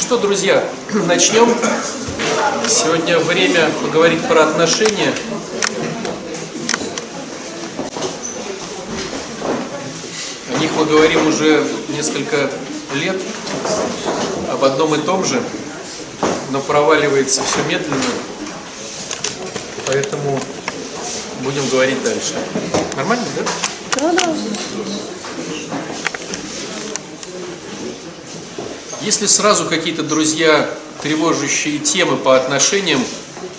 что, друзья, начнем. Сегодня время поговорить про отношения. О них мы говорим уже несколько лет, об одном и том же, но проваливается все медленно, поэтому будем говорить дальше. Нормально, да? Да, да. Если сразу какие-то друзья тревожащие темы по отношениям,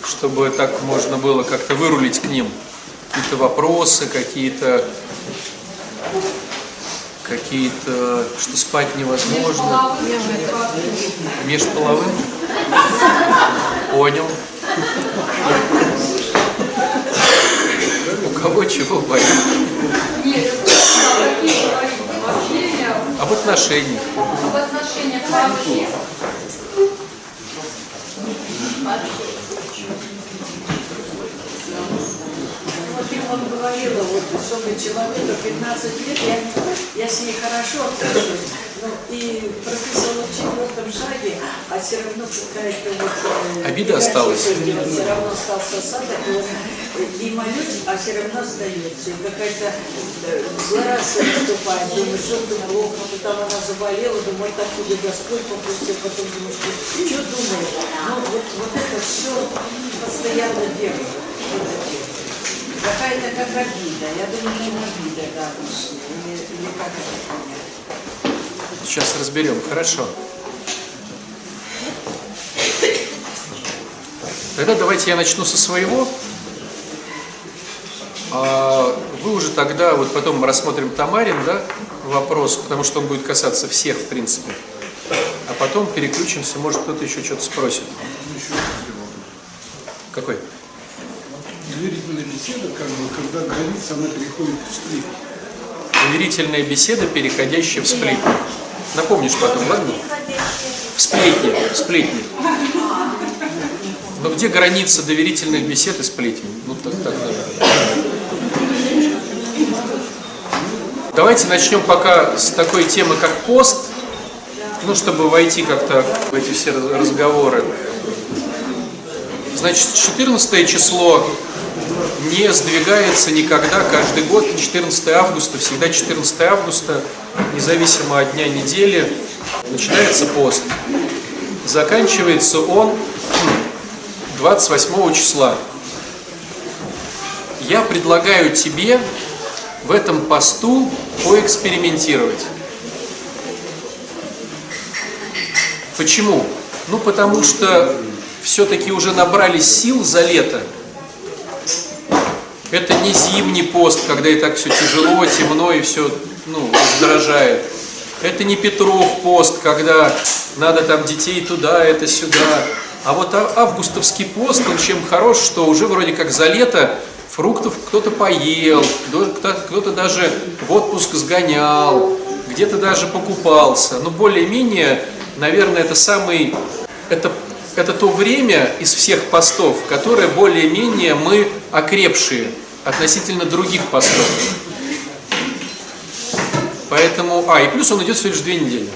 чтобы так можно было как-то вырулить к ним, какие-то вопросы, какие-то какие-то, что спать невозможно. Межполовым? Понял. У кого чего болит? Об отношениях. Вообще. Вот ему говорила, вот высокий человек, 15 лет, я, я с ней хорошо отношусь. Ну, и прописала в четвертом шаге, а все равно какая-то вот... э, Обида осталась? Все равно остался осадок, молюсь, а все равно остается. Какая-то э, злорадство наступает, думаю, что-то плохо, потом она заболела, думаю, откуда Господь попустил, потом думаю, что думаю. Ну, вот, вот это все постоянно это. Какая-то как обида. Я думаю, что обида, да, или, или как это понять. Сейчас разберем. Хорошо. Тогда давайте я начну со своего. А вы уже тогда, вот потом мы рассмотрим Тамарин, да, вопрос, потому что он будет касаться всех, в принципе. А потом переключимся, может кто-то еще что-то спросит. Какой? доверительная беседа, как бы, когда граница, она переходит в сплит. Доверительная беседа, переходящая в сплетни. Напомнишь потом, ладно? В сплетни, в сплетни. Но где граница доверительных бесед и сплетен? Ну так, так, Давайте начнем пока с такой темы, как пост, ну, чтобы войти как-то в эти все раз- разговоры. Значит, 14 число не сдвигается никогда, каждый год, 14 августа, всегда 14 августа, независимо от дня недели, начинается пост. Заканчивается он 28 числа. Я предлагаю тебе в этом посту поэкспериментировать. Почему? Ну, потому что все-таки уже набрались сил за лето. Это не зимний пост, когда и так все тяжело, темно и все ну, раздражает. Это не Петров пост, когда надо там детей туда, это сюда. А вот а- августовский пост, он чем хорош, что уже вроде как за лето фруктов кто-то поел, кто-то даже в отпуск сгонял, где-то даже покупался. Но более-менее, наверное, это самый, это, это то время из всех постов, которое более-менее мы окрепшие относительно других постов. Поэтому, а, и плюс он идет всего лишь две недели.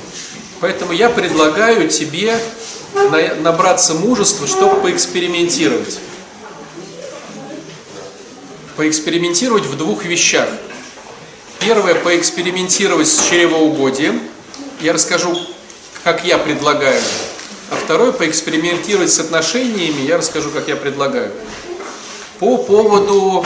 Поэтому я предлагаю тебе на- набраться мужества, чтобы поэкспериментировать. Поэкспериментировать в двух вещах. Первое, поэкспериментировать с чревоугодием. Я расскажу, как я предлагаю. А второе, поэкспериментировать с отношениями. Я расскажу, как я предлагаю. По поводу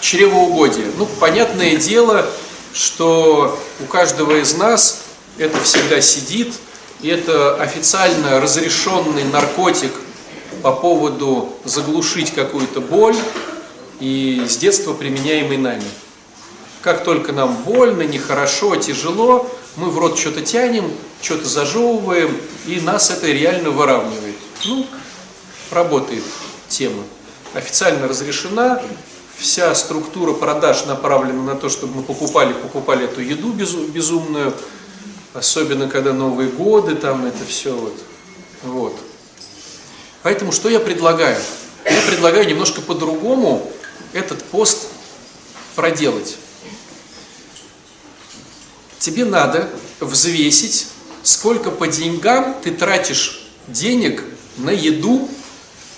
чревоугодия. Ну, понятное дело, что у каждого из нас это всегда сидит, и это официально разрешенный наркотик по поводу заглушить какую-то боль и с детства применяемый нами. Как только нам больно, нехорошо, тяжело, мы в рот что-то тянем, что-то зажевываем, и нас это реально выравнивает. Ну, работает тема. Официально разрешена, вся структура продаж направлена на то, чтобы мы покупали, покупали эту еду безу- безумную, особенно когда Новые годы, там это все вот. вот. Поэтому что я предлагаю? Я предлагаю немножко по-другому этот пост проделать. Тебе надо взвесить сколько по деньгам ты тратишь денег на еду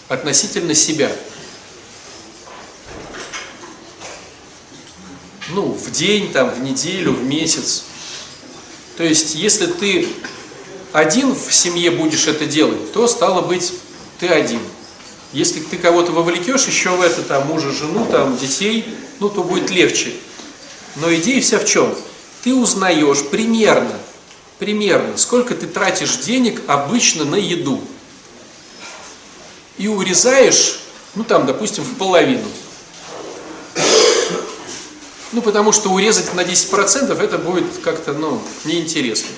относительно себя. Ну, в день, там, в неделю, в месяц. То есть, если ты один в семье будешь это делать, то стало быть, ты один. Если ты кого-то вовлекешь еще в это, там, мужа, жену, там, детей, ну, то будет легче. Но идея вся в чем? Ты узнаешь примерно, примерно, сколько ты тратишь денег обычно на еду. И урезаешь, ну, там, допустим, в половину. Ну, потому что урезать на 10% это будет как-то, ну, неинтересно.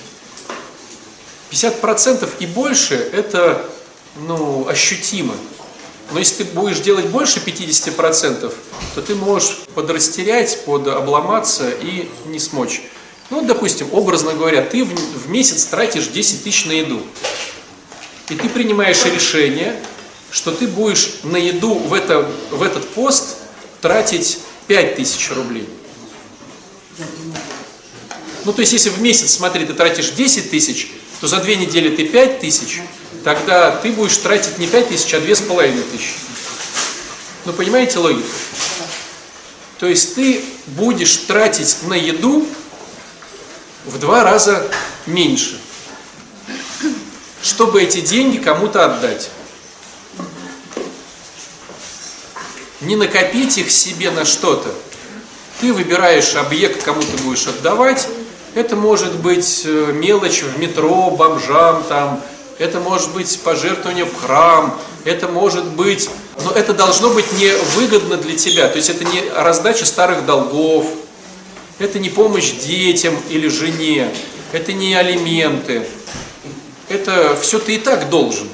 50% и больше это, ну, ощутимо. Но если ты будешь делать больше 50%, то ты можешь подрастерять, подобломаться и не смочь. Ну, допустим, образно говоря, ты в, в месяц тратишь 10 тысяч на еду. И ты принимаешь решение, что ты будешь на еду в, это, в этот пост тратить 5 тысяч рублей. Ну, то есть, если в месяц, смотри, ты тратишь 10 тысяч, то за две недели ты 5 тысяч, тогда ты будешь тратить не 5 тысяч, а 2,5 тысячи. Ну, понимаете логику? То есть, ты будешь тратить на еду в два раза меньше, чтобы эти деньги кому-то отдать. Не накопить их себе на что-то. Ты выбираешь объект, кому ты будешь отдавать, это может быть э, мелочь в метро, бомжам там, это может быть пожертвование в храм, это может быть, но это должно быть не выгодно для тебя, то есть это не раздача старых долгов, это не помощь детям или жене, это не алименты, это все ты и так должен.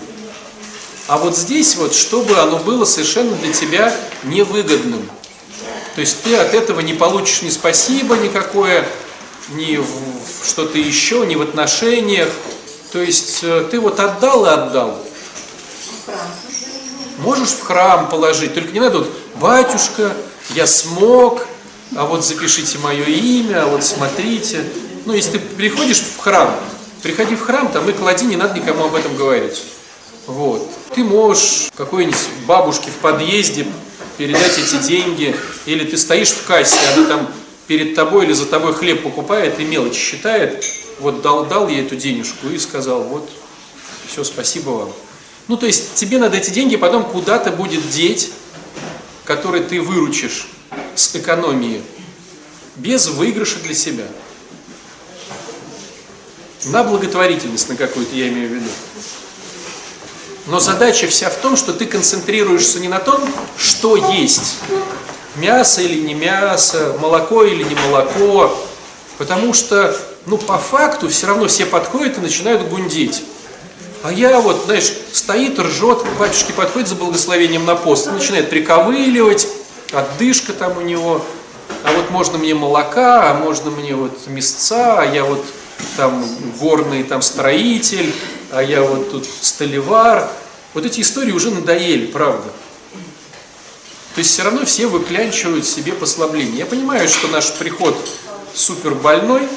А вот здесь вот, чтобы оно было совершенно для тебя невыгодным. То есть ты от этого не получишь ни спасибо никакое, ни в что-то еще, ни в отношениях. То есть э, ты вот отдал и отдал. Можешь в храм положить, только не надо вот, батюшка, я смог, а вот запишите мое имя, а вот смотрите. Ну, если ты приходишь в храм, приходи в храм, там и клади, не надо никому об этом говорить. Вот. Ты можешь какой-нибудь бабушке в подъезде передать эти деньги, или ты стоишь в кассе, она там перед тобой или за тобой хлеб покупает и мелочь считает, вот дал, дал ей эту денежку и сказал, вот, все, спасибо вам. Ну, то есть тебе надо эти деньги потом куда-то будет деть, которые ты выручишь с экономии, без выигрыша для себя. На благотворительность на какую-то я имею в виду. Но задача вся в том, что ты концентрируешься не на том, что есть, мясо или не мясо, молоко или не молоко, потому что, ну, по факту все равно все подходят и начинают гундеть. А я вот, знаешь, стоит, ржет, батюшки подходит за благословением на пост, начинает приковыливать, отдышка там у него, а вот можно мне молока, а можно мне вот мясца, а я вот там горный там строитель, а я вот тут столевар. Вот эти истории уже надоели, правда. То есть все равно все выклянчивают себе послабление. Я понимаю, что наш приход супер больной,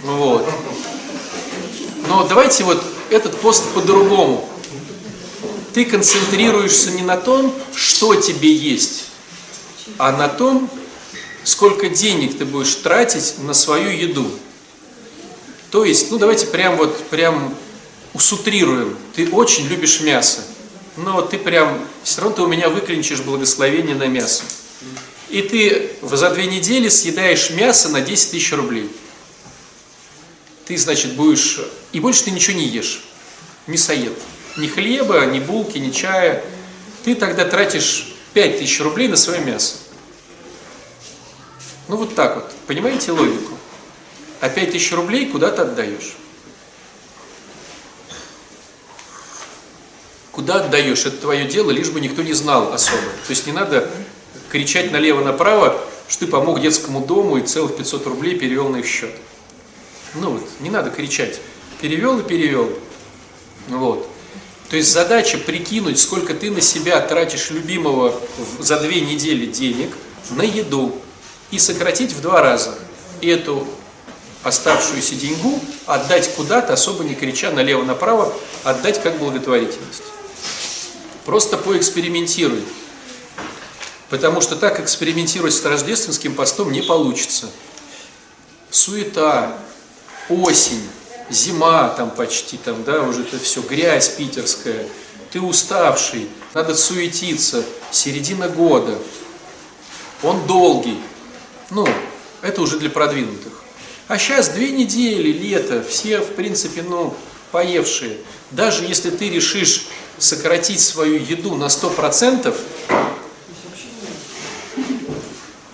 вот. Но давайте вот этот пост по-другому. Ты концентрируешься не на том, что тебе есть, а на том, сколько денег ты будешь тратить на свою еду. То есть, ну давайте прям вот, прям усутрируем. Ты очень любишь мясо но ты прям, все равно ты у меня выклинчишь благословение на мясо. И ты за две недели съедаешь мясо на 10 тысяч рублей. Ты, значит, будешь... И больше ты ничего не ешь. Мясоед. Ни хлеба, ни булки, ни чая. Ты тогда тратишь 5 тысяч рублей на свое мясо. Ну вот так вот. Понимаете логику? А 5 тысяч рублей куда ты отдаешь? Куда отдаешь? Это твое дело, лишь бы никто не знал особо. То есть не надо кричать налево-направо, что ты помог детскому дому и целых 500 рублей перевел на их счет. Ну вот, не надо кричать. Перевел и перевел. Вот. То есть задача прикинуть, сколько ты на себя тратишь любимого за две недели денег на еду и сократить в два раза эту оставшуюся деньгу отдать куда-то, особо не крича налево-направо, отдать как благотворительность. Просто поэкспериментируй. Потому что так экспериментировать с рождественским постом не получится. Суета, осень, зима там почти, там, да, уже это все, грязь питерская, ты уставший, надо суетиться, середина года, он долгий, ну, это уже для продвинутых. А сейчас две недели, лето, все, в принципе, ну, поевшие. Даже если ты решишь сократить свою еду на 100%,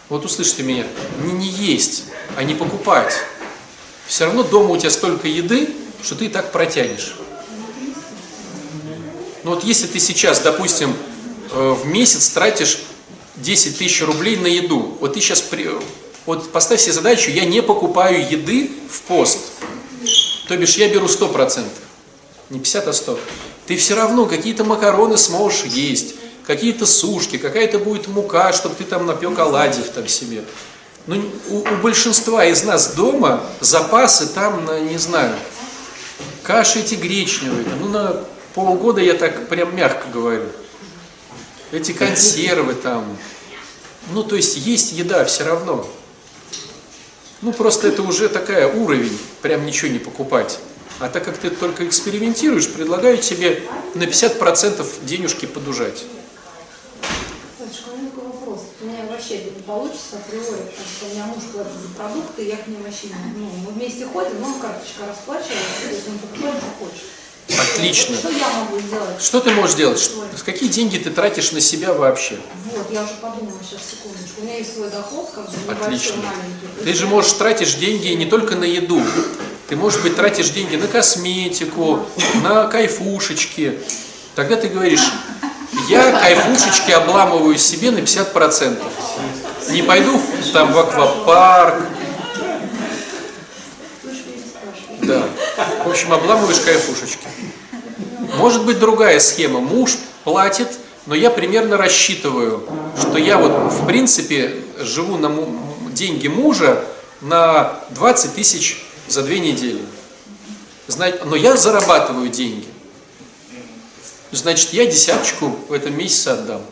вот услышьте меня, не, не есть, а не покупать. Все равно дома у тебя столько еды, что ты и так протянешь. Но вот если ты сейчас, допустим, э, в месяц тратишь 10 тысяч рублей на еду, вот ты сейчас, при... вот поставь себе задачу, я не покупаю еды в пост, то бишь я беру 100%, не 50, а 100. Ты все равно какие-то макароны сможешь есть, какие-то сушки, какая-то будет мука, чтобы ты там напек оладьев там себе. Ну, у, у большинства из нас дома запасы там на, не знаю, каши эти гречневые, ну на полгода я так прям мягко говорю. Эти консервы там, ну то есть есть еда все равно. Ну просто это уже такая уровень, прям ничего не покупать. А так как ты только экспериментируешь, предлагаю тебе на 50% денежки подужать. Вообще не получится априори, потому что у меня муж платит за продукты, я к ним вообще не... Ну, мы вместе ходим, он карточка расплачивается, есть он покупает, что хочет. Отлично. Что я могу сделать? Что ты можешь делать? Что, какие деньги ты тратишь на себя вообще? Вот, я уже подумала сейчас, секундочку. У меня есть свой доход, как бы Отлично. маленький. Ты же можешь тратишь деньги не только на еду. Ты, может быть, тратишь деньги на косметику, на кайфушечки. Тогда ты говоришь, я кайфушечки обламываю себе на 50%. Не пойду там в аквапарк. Да. В общем, обламываешь кайфушечки. Может быть другая схема. Муж платит, но я примерно рассчитываю, что я вот в принципе живу на деньги мужа на 20 тысяч за две недели. Но я зарабатываю деньги. Значит, я десяточку в этом месяце отдам.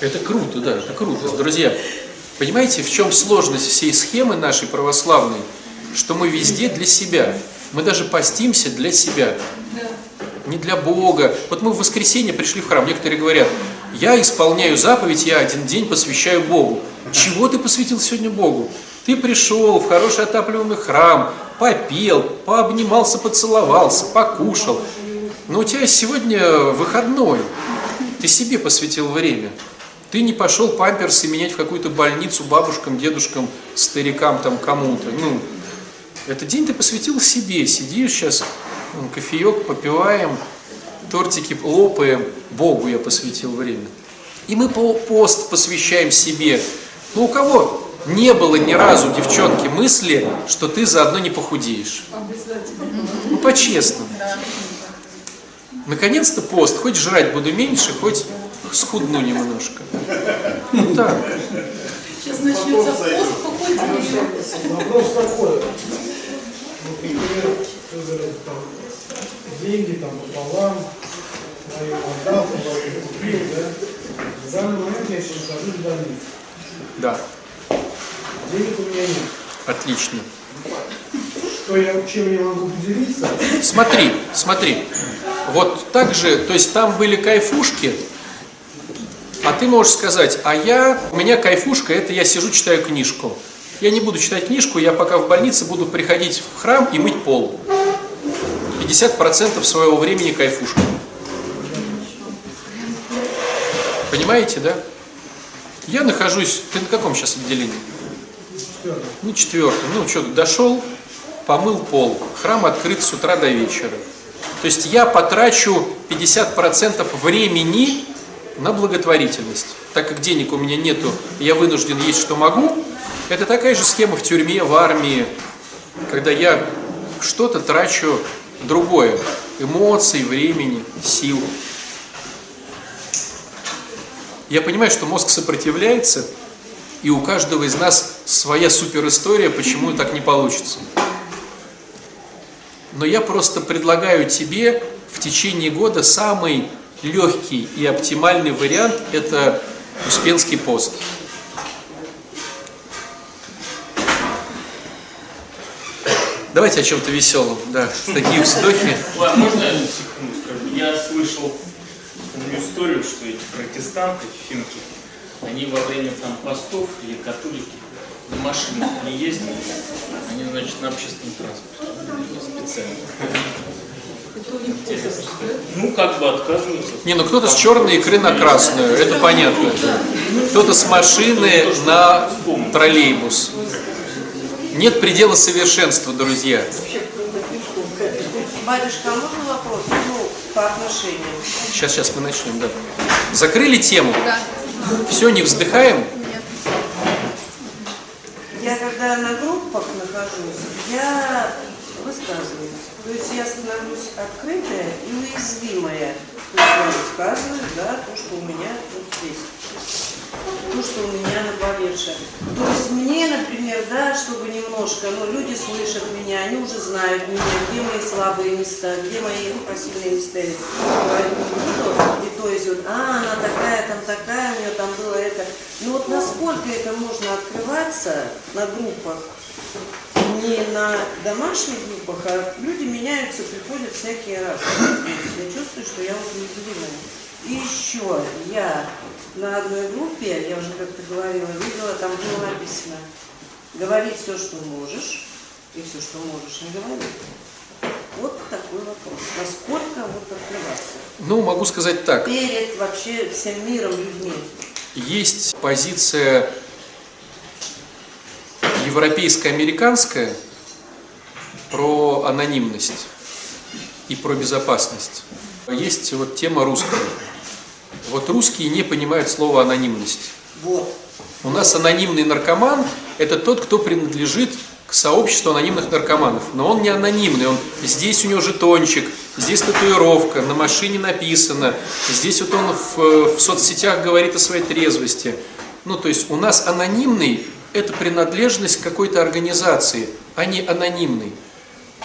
Это круто, да, это круто. Друзья, понимаете, в чем сложность всей схемы нашей православной? Что мы везде для себя. Мы даже постимся для себя. Не для Бога. Вот мы в воскресенье пришли в храм. Некоторые говорят, я исполняю заповедь, я один день посвящаю Богу. Чего ты посвятил сегодня Богу? Ты пришел в хороший отапливаемый храм, попел, пообнимался, поцеловался, покушал. Но у тебя сегодня выходной. Ты себе посвятил время. Ты не пошел памперсы менять в какую-то больницу бабушкам, дедушкам, старикам, там кому-то. Ну, этот день ты посвятил себе. Сидишь сейчас, кофеек попиваем, тортики лопаем. Богу я посвятил время. И мы пост посвящаем себе. Ну, у кого не было ни разу, девчонки, мысли, что ты заодно не похудеешь. Ну, по-честному. Наконец-то пост. Хоть жрать буду меньше, хоть схудну немножко. Ну так. Сейчас начнется пост, похудею. Вопрос такой. Например, там, деньги там пополам, мою отдал, мою купил, да? В данный момент я сейчас нахожусь в больнице. Да. Денег у меня нет. Отлично. Что я, чем я могу поделиться? Смотри, смотри. Вот так же, то есть там были кайфушки, а ты можешь сказать, а я, у меня кайфушка, это я сижу, читаю книжку. Я не буду читать книжку, я пока в больнице буду приходить в храм и мыть пол. 50% своего времени кайфушка. Понимаете, да? Я нахожусь, ты на каком сейчас отделении? Ну, четвертом. Ну, что, дошел, помыл пол. Храм открыт с утра до вечера. То есть я потрачу 50% времени на благотворительность. Так как денег у меня нету, я вынужден есть, что могу. Это такая же схема в тюрьме, в армии, когда я что-то трачу другое. Эмоций, времени, сил. Я понимаю, что мозг сопротивляется, и у каждого из нас своя суперистория, почему так не получится. Но я просто предлагаю тебе в течение года самый легкий и оптимальный вариант – это Успенский пост. Давайте о чем-то веселом, да, такие вздохи. Ладно, можно я секунду скажу? Я слышал помню историю, что эти протестанты, финки, они во время там постов или католики на машинах не ездили, они, значит, на общественном транспорте специально. Ну, как бы отказываются. Не, ну кто-то с черной икры на красную, это понятно. Кто-то с машины на троллейбус. Нет предела совершенства, друзья. Батюшка, а можно вопрос? Ну, по отношениям. Сейчас, сейчас мы начнем, да. Закрыли тему? Все, не вздыхаем? Я когда на группах нахожусь, я высказываюсь. То есть я становлюсь открытая и уязвимая. То есть я высказываю, да, то, что у меня вот здесь. То, что у меня наболевшее. То есть мне, например, да, чтобы немножко, ну, люди слышат меня, они уже знают меня, где мои слабые места, где мои ну, посильные места. Говорю, ну, Вот, а, она такая, там такая, у нее там было это. Ну вот насколько это можно открываться на группах, не на домашних группах, а люди меняются, приходят всякие разные. Я чувствую, что я вот уязвимая. И еще я на одной группе, я уже как-то говорила, видела, там было написано, говори все, что можешь, и все, что можешь, не говори. Вот такой вопрос. Насколько вот открываться? Ну, могу сказать так. Перед вообще всем миром людьми. Есть позиция европейско-американская про анонимность и про безопасность. Есть вот тема русская. Вот русские не понимают слова анонимность. Вот. У нас анонимный наркоман – это тот, кто принадлежит к сообществу анонимных наркоманов. Но он не анонимный, он здесь у него жетончик, здесь татуировка, на машине написано, здесь вот он в, в соцсетях говорит о своей трезвости. Ну, то есть у нас анонимный – это принадлежность к какой-то организации, а не анонимный.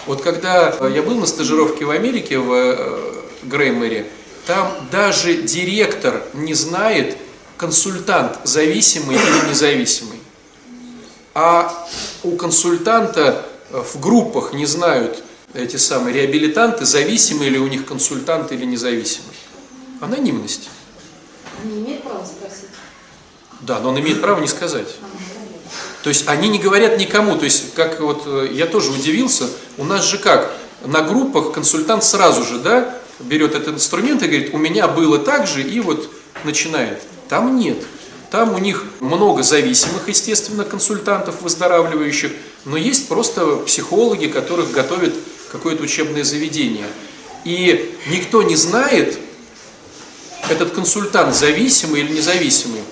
Вот когда я был на стажировке в Америке, в э, Греймере, там даже директор не знает, консультант зависимый или независимый. А у консультанта в группах не знают эти самые реабилитанты, зависимые ли у них консультанты или независимые. Анонимность. Они имеют право спросить. Да, но он имеет право не сказать. То есть они не говорят никому. То есть, как вот э, я тоже удивился, у нас же как, на группах консультант сразу же, да, берет этот инструмент и говорит, у меня было так же, и вот начинает. Там нет. Там у них много зависимых, естественно, консультантов, выздоравливающих, но есть просто психологи, которых готовят какое-то учебное заведение. И никто не знает, этот консультант зависимый или независимый.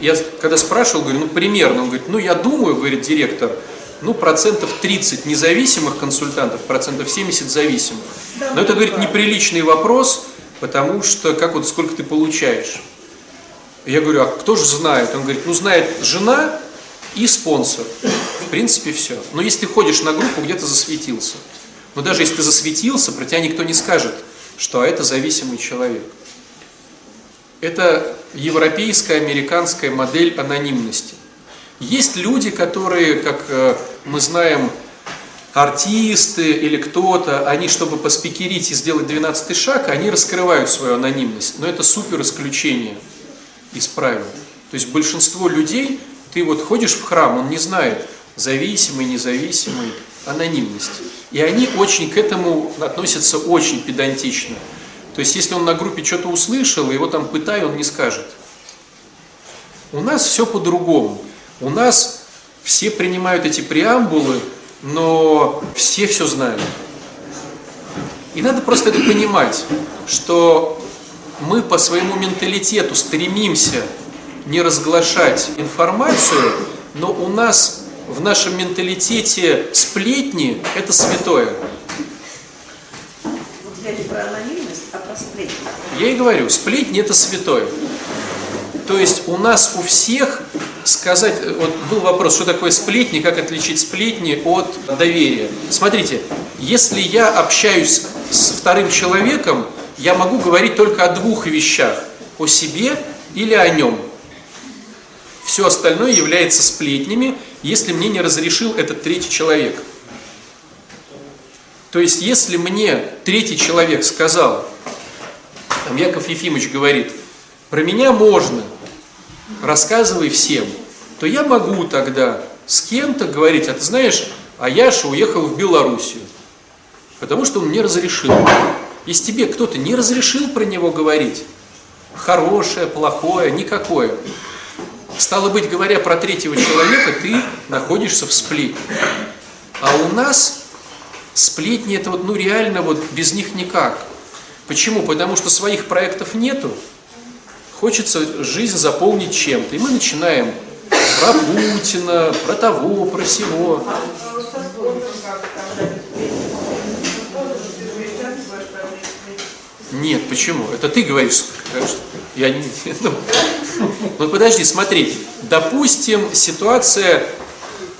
Я когда спрашивал, говорю, ну примерно, он говорит, ну я думаю, говорит директор, ну процентов 30 независимых консультантов, процентов 70 зависимых. Но это, говорит, неприличный вопрос, потому что как вот сколько ты получаешь? Я говорю, а кто же знает? Он говорит, ну знает жена и спонсор. В принципе, все. Но если ты ходишь на группу, где то засветился. Но даже если ты засветился, про тебя никто не скажет, что это зависимый человек. Это европейская, американская модель анонимности. Есть люди, которые, как э, мы знаем, артисты или кто-то, они, чтобы поспикерить и сделать 12 шаг, они раскрывают свою анонимность. Но это супер исключение из правил. То есть большинство людей, ты вот ходишь в храм, он не знает, зависимый, независимый, анонимность. И они очень к этому относятся очень педантично. То есть, если он на группе что-то услышал, его там пытай, он не скажет. У нас все по-другому. У нас все принимают эти преамбулы, но все все знают. И надо просто это понимать, что мы по своему менталитету стремимся не разглашать информацию, но у нас в нашем менталитете сплетни – это святое. Вот я не про анонимность, а про сплетни. Я и говорю, сплетни – это святое. То есть у нас у всех сказать, вот был вопрос, что такое сплетни, как отличить сплетни от доверия. Смотрите, если я общаюсь с вторым человеком, я могу говорить только о двух вещах, о себе или о нем. Все остальное является сплетнями, если мне не разрешил этот третий человек. То есть, если мне третий человек сказал, там Яков Ефимович говорит, про меня можно, рассказывай всем, то я могу тогда с кем-то говорить, а ты знаешь, а Яша уехал в Белоруссию, потому что он мне разрешил. Если тебе кто-то не разрешил про него говорить, хорошее, плохое, никакое, стало быть, говоря про третьего человека, ты находишься в сплетне. А у нас сплетни это вот, ну реально вот без них никак. Почему? Потому что своих проектов нету, хочется жизнь заполнить чем-то. И мы начинаем про Путина, про того, про всего. Нет, почему? Это ты говоришь, конечно. Я не... Ну, ну подожди, смотри. Допустим, ситуация,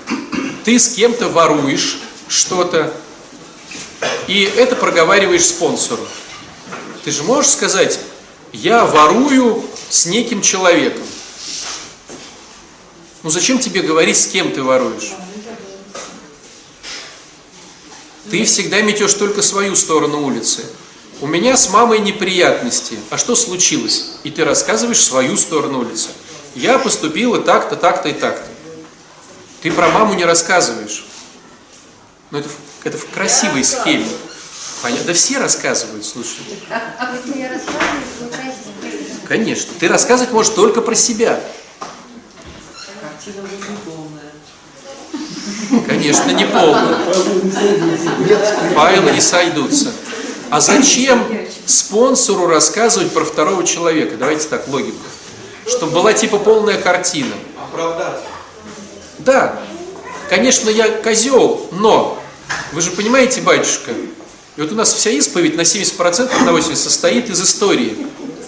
ты с кем-то воруешь что-то, и это проговариваешь спонсору. Ты же можешь сказать, я ворую с неким человеком. Ну зачем тебе говорить, с кем ты воруешь? Ты всегда метешь только свою сторону улицы. У меня с мамой неприятности. А что случилось? И ты рассказываешь свою сторону улицы. Я поступила так-то, так-то и так-то. Ты про маму не рассказываешь. Но это, это в красивой схеме. Понятно? Да все рассказывают, слушай. Если я рассказываю, то. Конечно. Ты рассказывать можешь только про себя. Картина уже не полная. Конечно, не полная. Файлы не сойдутся. А зачем спонсору рассказывать про второго человека? Давайте так, логику. Чтобы была типа полная картина. Оправдаться. Да, конечно, я козел, но вы же понимаете, батюшка, и вот у нас вся исповедь на 70% на 80% состоит из истории.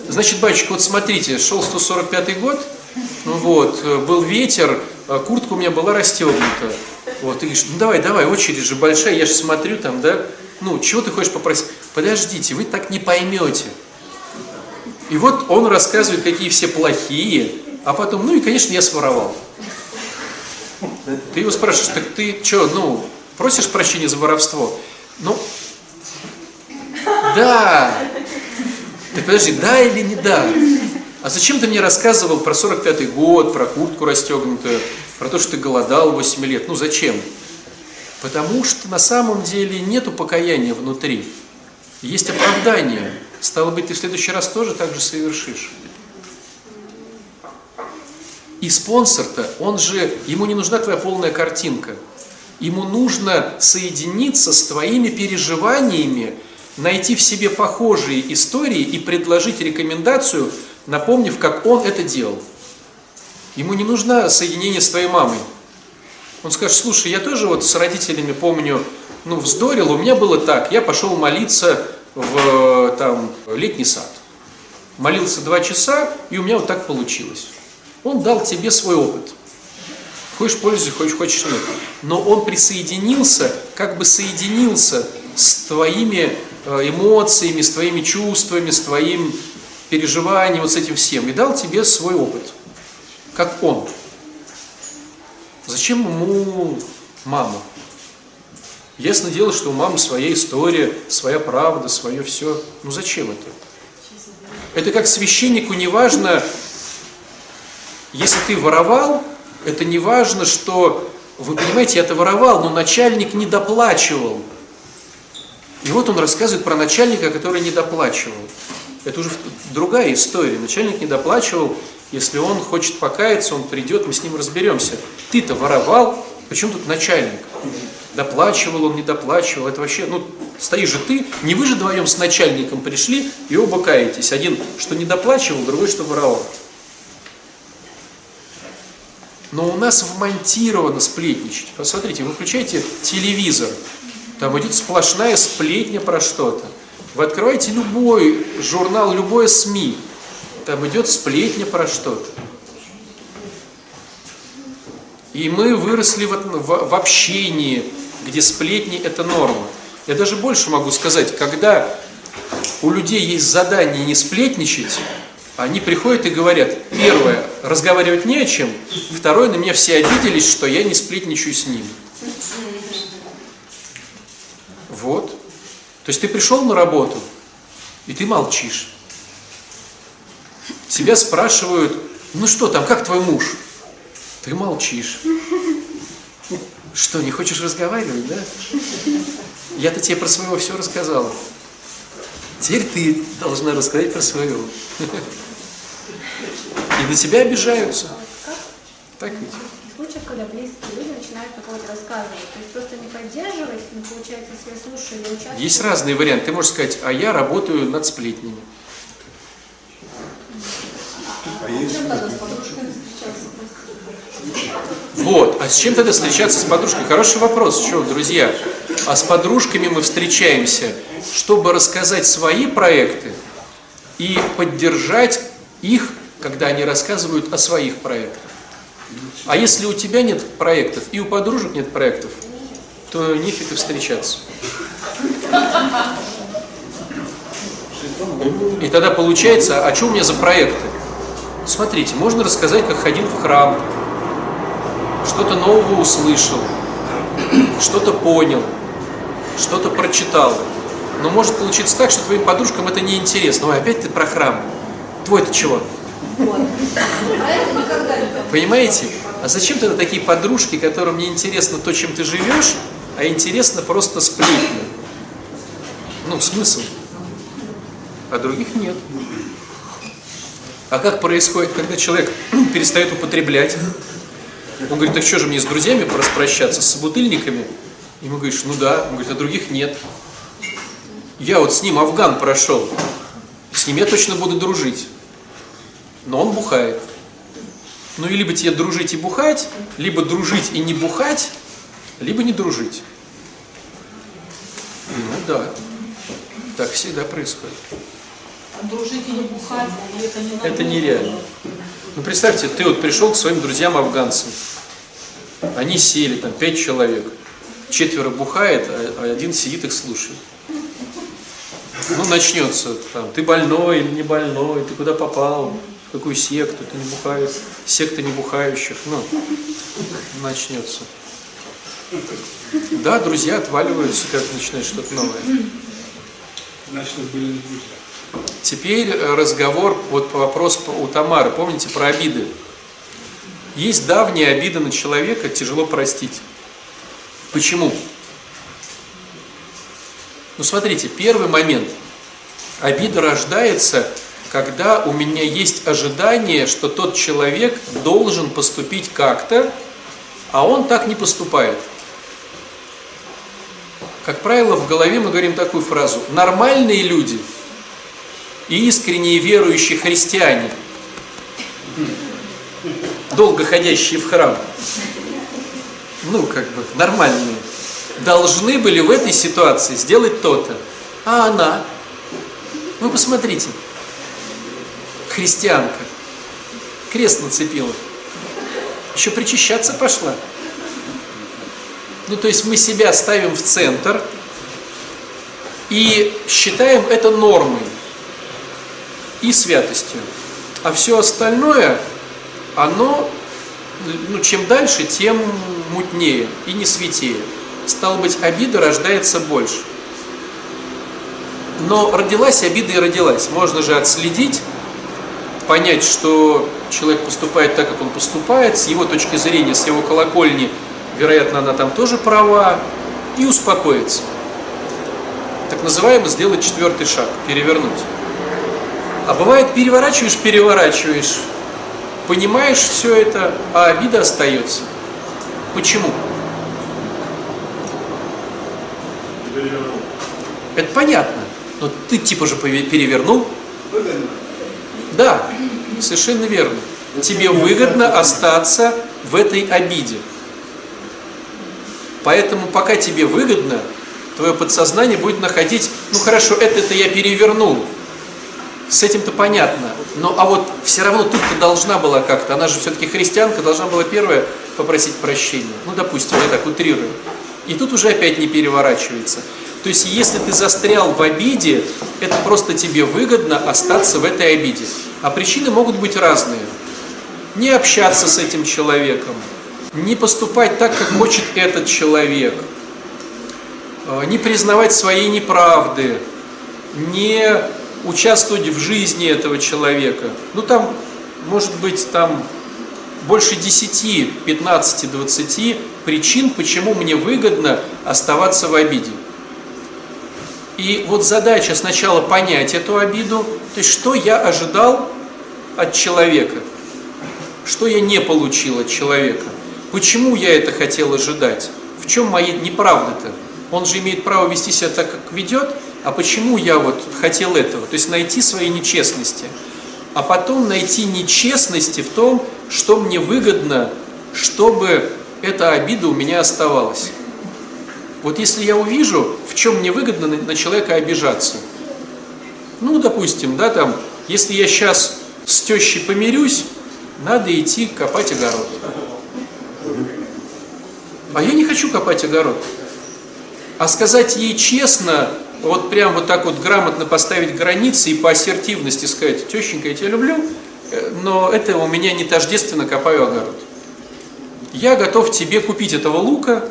Значит, батюшка, вот смотрите, шел 145 год, ну вот, был ветер, а куртка у меня была расстегнута. Вот, ты говоришь, ну давай, давай, очередь же большая, я же смотрю там, да, ну, чего ты хочешь попросить? Подождите, вы так не поймете. И вот он рассказывает, какие все плохие, а потом, ну и, конечно, я своровал. Ты его спрашиваешь, так ты что, ну, просишь прощения за воровство? Ну, да. Так подожди, да или не да? А зачем ты мне рассказывал про 45-й год, про куртку расстегнутую, про то, что ты голодал 8 лет? Ну зачем? Потому что на самом деле нету покаяния внутри. Есть оправдание. Стало быть, ты в следующий раз тоже так же совершишь. И спонсор-то, он же, ему не нужна твоя полная картинка. Ему нужно соединиться с твоими переживаниями, найти в себе похожие истории и предложить рекомендацию, напомнив, как он это делал. Ему не нужно соединение с твоей мамой. Он скажет, слушай, я тоже вот с родителями помню, ну, вздорил, у меня было так, я пошел молиться в там, летний сад. Молился два часа, и у меня вот так получилось. Он дал тебе свой опыт. Хочешь пользуйся, хочешь, хочешь нет. Но он присоединился, как бы соединился с твоими э, эмоциями, с твоими чувствами, с твоим переживанием, вот с этим всем. И дал тебе свой опыт. Как он. Зачем ему мама? Ясно дело, что у мамы своя история, своя правда, свое все. Ну зачем это? Это как священнику не важно, если ты воровал, это не важно, что, вы понимаете, я это воровал, но начальник не доплачивал. И вот он рассказывает про начальника, который не доплачивал. Это уже другая история. Начальник не доплачивал, если он хочет покаяться, он придет, мы с ним разберемся. Ты-то воровал, почему тут начальник? Доплачивал он, не доплачивал, это вообще, ну, стоишь же ты, не вы же вдвоем с начальником пришли и оба каетесь. Один, что не доплачивал, другой, что воровал. Но у нас вмонтировано сплетничать. Посмотрите, вы включаете телевизор, там идет сплошная сплетня про что-то. Вы открываете любой журнал, любое СМИ, там идет сплетня про что-то. И мы выросли в, в, в общении, где сплетни это норма. Я даже больше могу сказать, когда у людей есть задание не сплетничать, они приходят и говорят, первое, разговаривать не о чем, второе, на меня все обиделись, что я не сплетничаю с ними. Вот. То есть ты пришел на работу, и ты молчишь. Тебя спрашивают, ну что там, как твой муж? Ты молчишь. Что, не хочешь разговаривать, да? Я-то тебе про своего все рассказал. Теперь ты должна рассказать про своего. И на тебя обижаются. Так ведь? В случаях, когда близкие люди начинают на кого-то рассказывать, то есть просто не поддерживать, но получается, если я слушаю или участвую. Есть разные варианты. Ты можешь сказать, а я работаю над сплетнями. А есть подружками встречаться? Вот. А с чем тогда встречаться с подружкой? Хороший вопрос. Что, друзья? А с подружками мы встречаемся, чтобы рассказать свои проекты и поддержать их, когда они рассказывают о своих проектах. А если у тебя нет проектов и у подружек нет проектов, то нефиг и встречаться. И тогда получается, а что у меня за проекты? Смотрите, можно рассказать, как ходил в храм, что-то нового услышал, что-то понял, что-то прочитал. Но может получиться так, что твоим подружкам это не интересно. Ой, опять ты про храм. Твой-то чего? Понимаете? А зачем тогда такие подружки, которым не интересно то, чем ты живешь, а интересно просто сплетни? Ну, смысл. А других нет. А как происходит, когда человек перестает употреблять? Он говорит, так что же мне с друзьями распрощаться, с собутыльниками? Ему говоришь, ну да. Он говорит, а других нет. Я вот с ним Афган прошел. С ним я точно буду дружить. Но он бухает. Ну и либо тебе дружить и бухать, либо дружить и не бухать, либо не дружить. Ну да. Так всегда происходит. А дружить и не бухать, и это не Это нереально. Ну представьте, ты вот пришел к своим друзьям афганцам. Они сели, там пять человек. Четверо бухает, а а один сидит их слушает. Ну начнется там, ты больной или не больной, ты куда попал, в какую секту, ты не бухаешь, секта не бухающих, ну, начнется. Да, друзья отваливаются, как начинает что-то новое. Значит, были не друзья. Теперь э, разговор, вот по вопросу по- у Тамары, помните про обиды? Есть давняя обида на человека, тяжело простить. Почему? Ну смотрите, первый момент. Обида рождается, когда у меня есть ожидание, что тот человек должен поступить как-то, а он так не поступает. Как правило, в голове мы говорим такую фразу. Нормальные люди и искренние верующие христиане, долго ходящие в храм, ну, как бы, нормальные, должны были в этой ситуации сделать то-то. А она, вы посмотрите, христианка, крест нацепила, еще причащаться пошла. Ну, то есть мы себя ставим в центр и считаем это нормой и святостью. А все остальное, оно, ну, чем дальше, тем мутнее и не святее. Стало быть, обида рождается больше. Но родилась обида и родилась. Можно же отследить, понять, что человек поступает так, как он поступает, с его точки зрения, с его колокольни, вероятно, она там тоже права, и успокоиться. Так называемо сделать четвертый шаг, перевернуть. А бывает, переворачиваешь, переворачиваешь, понимаешь все это, а обида остается. Почему? Это понятно. Но ты типа же перевернул. Да, совершенно верно. Тебе выгодно остаться в этой обиде. Поэтому пока тебе выгодно, твое подсознание будет находить, ну хорошо, это-то я перевернул. С этим-то понятно. Но а вот все равно тут-то должна была как-то, она же все-таки христианка, должна была первая попросить прощения. Ну, допустим, я так утрирую. И тут уже опять не переворачивается. То есть, если ты застрял в обиде, это просто тебе выгодно остаться в этой обиде. А причины могут быть разные. Не общаться с этим человеком, не поступать так, как хочет этот человек, э, не признавать своей неправды, не участвовать в жизни этого человека. Ну там, может быть, там больше 10, 15, 20 причин, почему мне выгодно оставаться в обиде. И вот задача сначала понять эту обиду, то есть что я ожидал от человека, что я не получил от человека, почему я это хотел ожидать, в чем мои неправды-то. Он же имеет право вести себя так, как ведет, а почему я вот хотел этого? То есть найти свои нечестности, а потом найти нечестности в том, что мне выгодно, чтобы эта обида у меня оставалась. Вот если я увижу, в чем мне выгодно на, человека обижаться, ну, допустим, да, там, если я сейчас с тещей помирюсь, надо идти копать огород. А я не хочу копать огород. А сказать ей честно, вот прям вот так вот грамотно поставить границы и по ассертивности сказать, тещенька, я тебя люблю, э, но это у меня не тождественно копаю огород. Я готов тебе купить этого лука,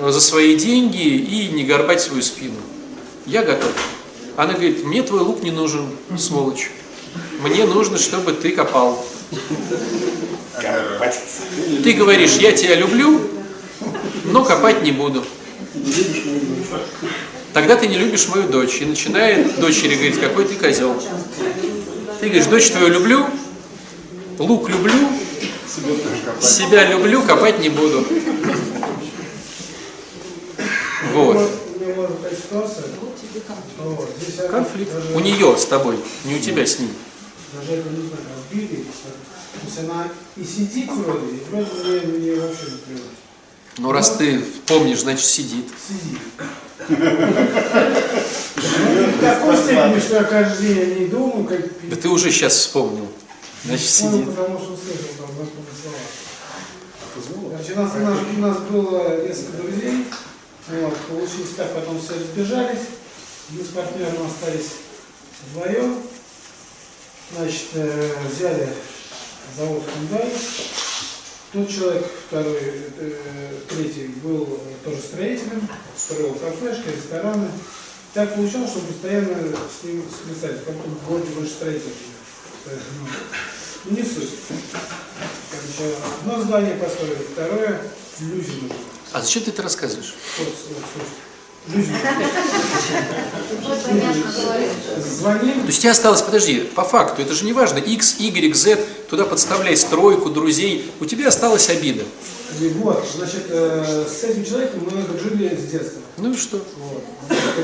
за свои деньги и не горбать свою спину. Я готов. Она говорит, мне твой лук не нужен, сволочь. Мне нужно, чтобы ты копал. Ты говоришь, я тебя люблю, но копать не буду. Тогда ты не любишь мою дочь. И начинает дочери говорить, какой ты козел. Ты говоришь, дочь твою люблю, лук люблю, себя люблю, копать не буду. Вот. Конфликт. У нее с тобой, не у тебя с ним. Даже это не знаю, разбили. То есть она и сидит вроде, и вроде мне, вообще не плевать. Ну, раз ты помнишь, значит сидит. Сидит. В такой степени, что я каждый день о ней думаю, как... Да ты уже сейчас вспомнил. Значит, сидит. потому что услышал там знакомые слова. Значит, у нас, у нас, у нас было несколько друзей, вот, получилось так, потом все разбежались, мы с партнером остались вдвоем, значит, э, взяли завод Hyundai, тот человек, второй, э, третий, был тоже строителем, строил кафешки, рестораны. Так получалось, что постоянно с ним списались, как он вроде больше строитель. Ну, не суть. Короче, одно здание построили, второе Люзину. А зачем ты это рассказываешь? Вот, вот, слушай. Звоним, То есть тебе осталось, подожди, по факту, это же не важно, X, Y, Z, туда подставляй стройку, друзей, у тебя осталась обида. и вот, значит, э, с этим человеком мы дружили с детства. Ну и что? Вот.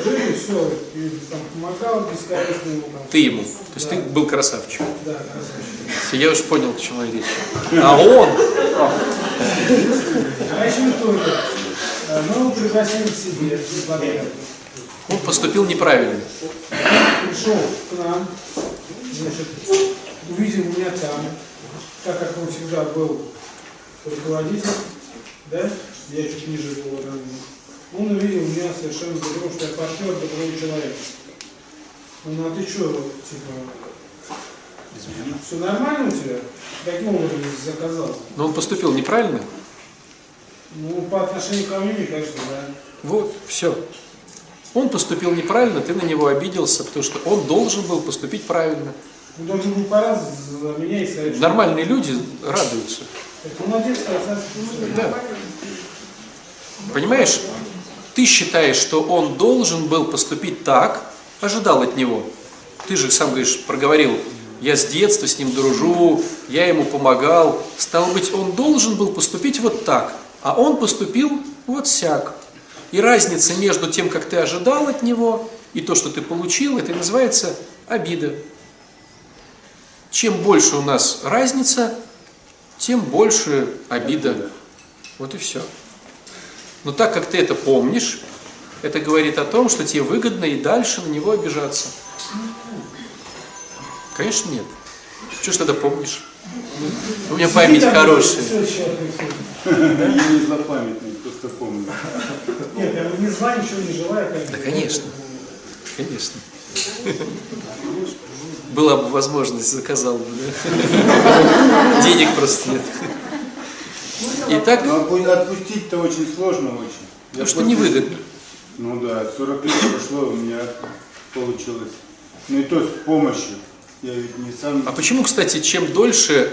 Дружили, все, и там помогал бескорыстно ему. Там, Ты ему. То есть Да. ты был красавчик. Да, красавчик. Я уж понял, к чему речь. А он? А еще не только. Мы его пригласили к себе. Он поступил неправильно. пришел к нам, значит, увидел меня там, так как он всегда был руководитель, да, я чуть ниже был ранен. Он увидел меня совершенно другого, что я партнер другого человека. Он, ну а ты что, типа, все нормально у тебя? Каким образом заказал? Но он поступил неправильно. Ну, по отношению ко мне, мне кажется, да. Вот, все. Он поступил неправильно, ты на него обиделся, потому что он должен был поступить правильно. Он должен был пора за меня и сказать, что Нормальные люди радуются. это молодец, красавчик. Да. Понимаешь? Ты считаешь, что он должен был поступить так, ожидал от него. Ты же сам говоришь, проговорил, я с детства с ним дружу, я ему помогал. Стало быть, он должен был поступить вот так, а он поступил вот сяк. И разница между тем, как ты ожидал от него, и то, что ты получил, это называется обида. Чем больше у нас разница, тем больше обида. Вот и все. Но так как ты это помнишь, это говорит о том, что тебе выгодно и дальше на него обижаться. Конечно, нет. Что ж тогда помнишь? У меня память хорошая. Да я не злопамятный, просто помню. Нет, я не звоню, ничего не желаю. как Да, конечно. Конечно. Была бы возможность, заказал бы. да? Денег просто нет. Итак, Но отпу- отпустить-то очень сложно очень. Потому что невыгодно. Ну да, 40 лет прошло, у меня получилось. Ну и то с помощью. Я ведь не сам, А почему, кстати, чем дольше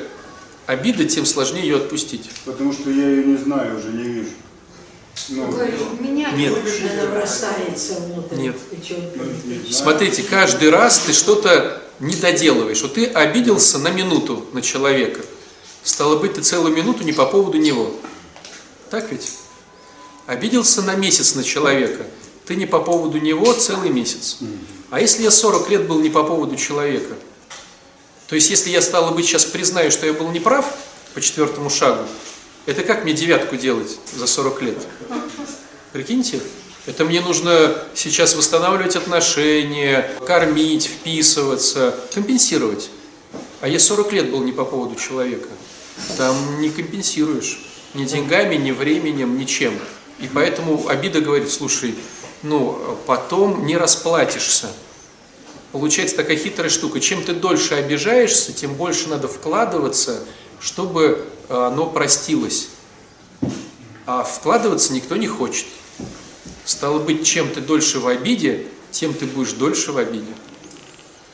обида, тем сложнее ее отпустить? потому что я ее не знаю, уже не вижу. Ну, Меня Нет. Она бросается внутрь. Нет. Ну. Смотрите, каждый раз ты что-то не доделываешь. Вот ты обиделся на минуту на человека. Стало быть, ты целую минуту не по поводу него. Так ведь? Обиделся на месяц на человека. Ты не по поводу него целый месяц. А если я 40 лет был не по поводу человека? То есть, если я, стало быть, сейчас признаю, что я был неправ по четвертому шагу, это как мне девятку делать за 40 лет? Прикиньте, это мне нужно сейчас восстанавливать отношения, кормить, вписываться, компенсировать. А я 40 лет был не по поводу человека. Там не компенсируешь. Ни деньгами, ни временем, ничем. И поэтому обида говорит, слушай, ну, потом не расплатишься. Получается такая хитрая штука. Чем ты дольше обижаешься, тем больше надо вкладываться, чтобы э, оно простилось. А вкладываться никто не хочет. Стало быть, чем ты дольше в обиде, тем ты будешь дольше в обиде.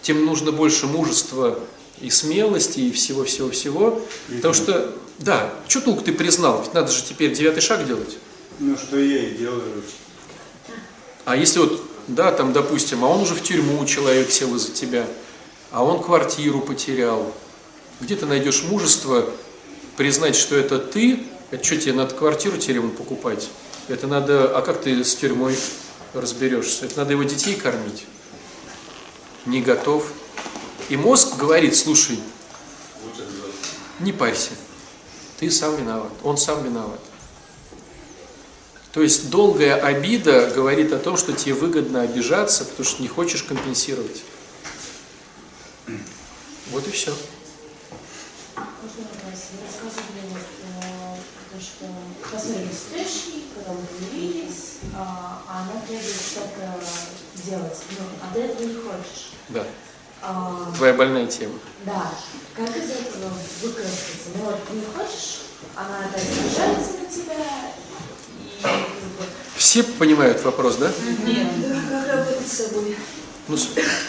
Тем нужно больше мужества и смелости, и всего-всего-всего. Потому что, да, что толку ты признал? Ведь надо же теперь девятый шаг делать. Ну что я и делаю. А если вот, да, там, допустим, а он уже в тюрьму человек сел из-за тебя, а он квартиру потерял, где ты найдешь мужество признать, что это ты, это что тебе надо квартиру тюрьму покупать? Это надо, а как ты с тюрьмой разберешься? Это надо его детей кормить. Не готов. И мозг говорит, слушай, не парься, ты сам виноват, он сам виноват. То есть долгая обида говорит о том, что тебе выгодно обижаться, потому что не хочешь компенсировать. Вот и все. Да. А, Твоя больная тема. да. Как из этого выкрутиться? Ну вот ты не хочешь, она опять обижается на тебя, Все понимают вопрос, да? Нет, как работать с собой? Ну,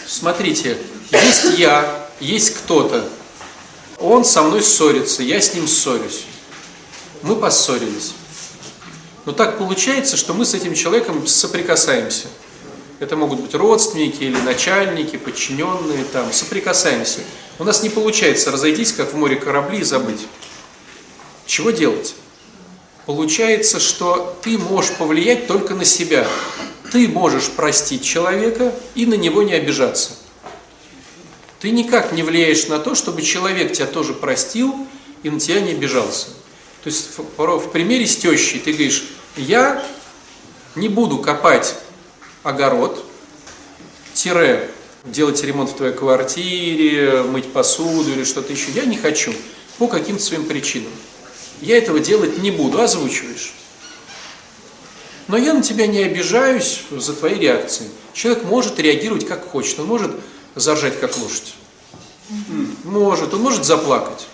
смотрите, есть я, есть кто-то. Он со мной ссорится, я с ним ссорюсь. Мы поссорились. Но так получается, что мы с этим человеком соприкасаемся. Это могут быть родственники или начальники, подчиненные, там, соприкасаемся. У нас не получается разойтись, как в море корабли, и забыть. Чего делать? Получается, что ты можешь повлиять только на себя. Ты можешь простить человека и на него не обижаться. Ты никак не влияешь на то, чтобы человек тебя тоже простил и на тебя не обижался. То есть в, примере с тещей ты говоришь, я не буду копать огород, тире делать ремонт в твоей квартире, мыть посуду или что-то еще. Я не хочу по каким-то своим причинам. Я этого делать не буду, озвучиваешь. Но я на тебя не обижаюсь за твои реакции. Человек может реагировать как хочет, он может заржать как лошадь. Может, он может заплакать.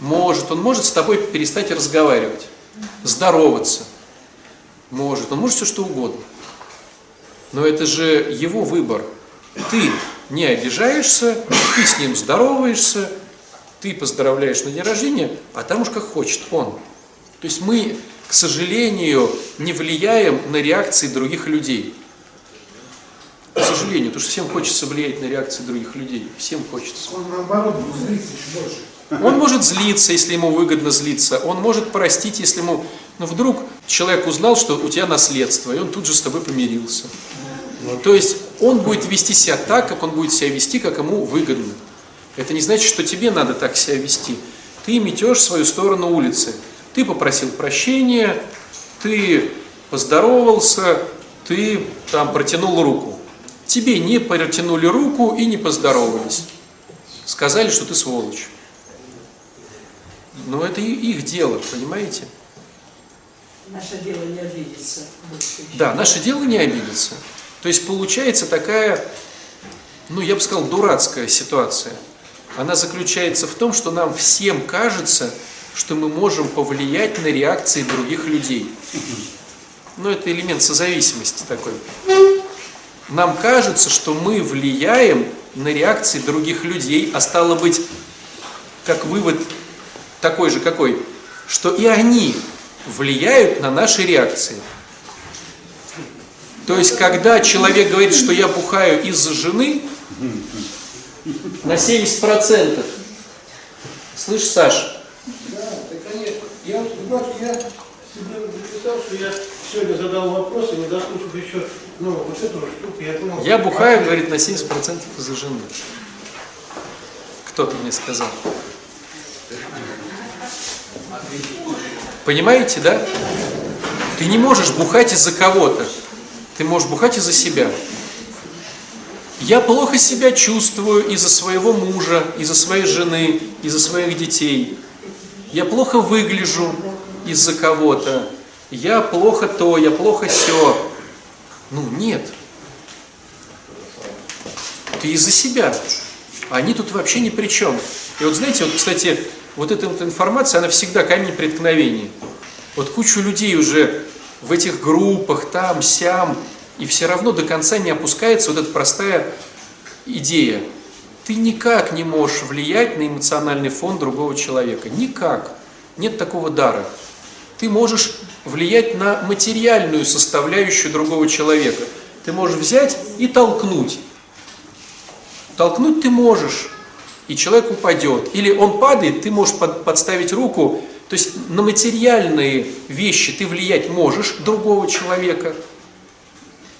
Может, он может с тобой перестать разговаривать, здороваться. Может, он может все что угодно. Но это же его выбор. Ты не обижаешься, ты с ним здороваешься, ты поздравляешь на день рождения, а там уж как хочет он. То есть мы, к сожалению, не влияем на реакции других людей. К сожалению, потому что всем хочется влиять на реакции других людей. Всем хочется. Он наоборот будет злиться еще больше. Он может злиться, если ему выгодно злиться. Он может простить, если ему... Ну, вдруг человек узнал, что у тебя наследство, и он тут же с тобой помирился. То есть он будет вести себя так, как он будет себя вести, как ему выгодно. Это не значит, что тебе надо так себя вести. Ты метешь свою сторону улицы. Ты попросил прощения, ты поздоровался, ты там протянул руку. Тебе не протянули руку и не поздоровались. сказали, что ты сволочь. Но это их дело, понимаете? Наше дело не обидеться. Да, наше дело не обидеться. То есть получается такая, ну я бы сказал, дурацкая ситуация. Она заключается в том, что нам всем кажется, что мы можем повлиять на реакции других людей. Ну это элемент созависимости такой. Нам кажется, что мы влияем на реакции других людей, а стало быть, как вывод такой же какой, что и они влияют на наши реакции. То есть, когда человек говорит, что я бухаю из-за жены, на 70%, слышь, Саш, Да, да, конечно. Я, понимаете, я себе записал, что я сегодня задал вопрос, и не дослушав еще, ну, вот эту штуку, я думал... я бухаю, говорит, на 70% из-за жены. Кто-то мне сказал. Понимаете, да? Ты не можешь бухать из-за кого-то. Ты можешь бухать из-за себя. Я плохо себя чувствую из-за своего мужа, из-за своей жены, из-за своих детей. Я плохо выгляжу из-за кого-то. Я плохо то, я плохо все. Ну, нет. Ты из-за себя. Они тут вообще ни при чем. И вот знаете, вот, кстати, вот эта вот информация, она всегда камень преткновения. Вот кучу людей уже в этих группах, там, сям, и все равно до конца не опускается вот эта простая идея. Ты никак не можешь влиять на эмоциональный фон другого человека. Никак. Нет такого дара. Ты можешь влиять на материальную составляющую другого человека. Ты можешь взять и толкнуть. Толкнуть ты можешь, и человек упадет. Или он падает, ты можешь под- подставить руку. То есть на материальные вещи ты влиять можешь другого человека,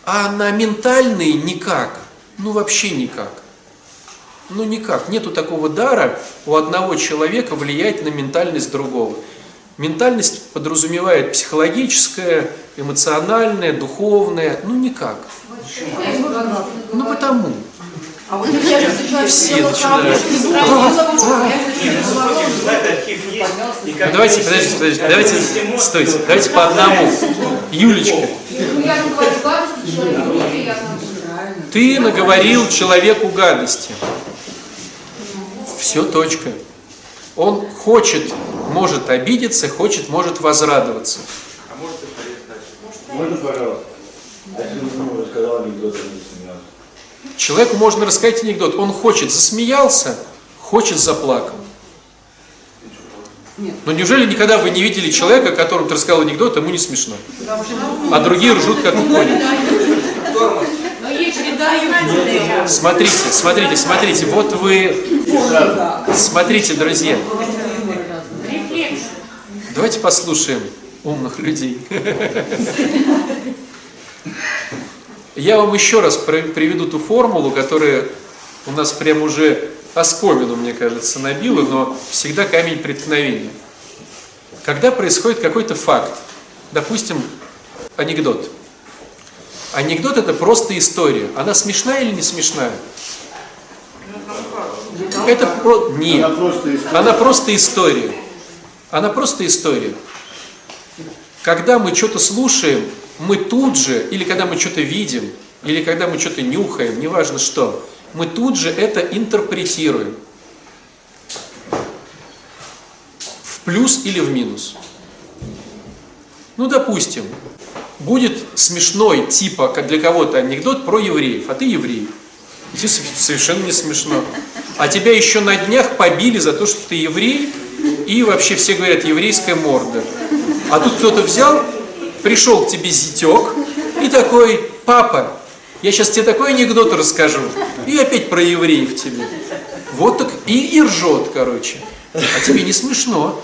а на ментальные никак. Ну вообще никак. Ну никак. Нету такого дара у одного человека влиять на ментальность другого. Ментальность подразумевает психологическое, эмоциональное, духовное. Ну никак. Ну потому. А вот Все начинают. Ну, давайте, подождите, подождите, давайте, стойте, давайте по одному. Юлечка, Ну, я же говорю, гадости человеку неприятно. Ты наговорил человеку гадости. Все, точка. Он хочет, может обидеться, хочет, может возрадоваться. Можно, пожалуйста? А не смеялся. Человеку можно рассказать анекдот. Он хочет засмеялся, хочет заплакал. Но неужели никогда вы не видели человека, которому ты рассказал анекдот, ему не смешно? А другие ржут как кони. Смотрите, смотрите, смотрите, вот вы... Смотрите, друзья. Давайте послушаем умных людей. Я вам еще раз при- приведу ту формулу, которая у нас прям уже оскомину, мне кажется, набила, но всегда камень преткновения. Когда происходит какой-то факт, допустим, анекдот. Анекдот это просто история. Она смешная или не смешная? Это про... Нет. Она просто история. Она просто история. Она просто история. Когда мы что-то слушаем, мы тут же, или когда мы что-то видим, или когда мы что-то нюхаем, неважно что, мы тут же это интерпретируем. В плюс или в минус. Ну, допустим, будет смешной, типа, как для кого-то анекдот про евреев, а ты еврей. Тебе совершенно не смешно. А тебя еще на днях побили за то, что ты еврей, и вообще все говорят еврейская морда. А тут кто-то взял, пришел к тебе зятек и такой, папа, я сейчас тебе такой анекдот расскажу. И опять про евреев тебе. Вот так и, и ржет, короче. А тебе не смешно.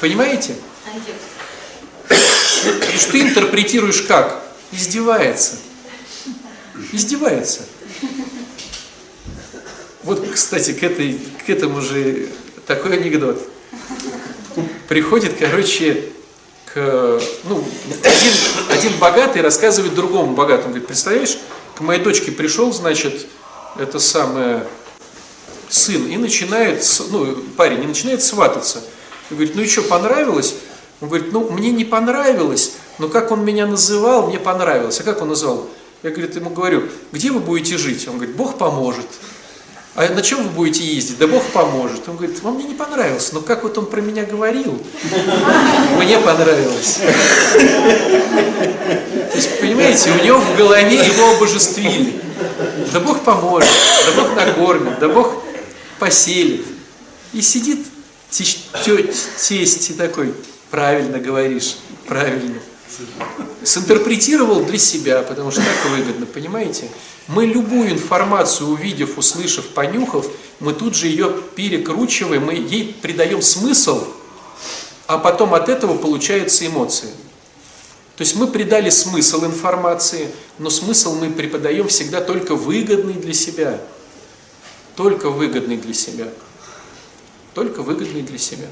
Понимаете? Что ты интерпретируешь как? Издевается. Издевается. Вот, кстати, к, этой, к этому же такой анекдот. Приходит, короче, к, ну, один, один богатый рассказывает другому богатому. Говорит, представляешь, к моей дочке пришел, значит, это самое, сын и начинает, ну, парень, и начинает свататься. И говорит, ну и что, понравилось? Он говорит, ну, мне не понравилось, но как он меня называл, мне понравилось. А как он называл? Я, говорит, ему говорю, где вы будете жить? Он говорит, Бог поможет. А на чем вы будете ездить? Да Бог поможет. Он говорит, он мне не понравился, но как вот он про меня говорил, мне понравилось. То есть, понимаете, у него в голове его обожествили. Да Бог поможет, да Бог накормит, да Бог поселит. И сидит тесть такой, правильно говоришь, правильно. Синтерпретировал для себя, потому что так выгодно, понимаете? Мы любую информацию, увидев, услышав, понюхав, мы тут же ее перекручиваем, мы ей придаем смысл, а потом от этого получаются эмоции. То есть мы придали смысл информации, но смысл мы преподаем всегда только выгодный для себя. Только выгодный для себя. Только выгодный для себя.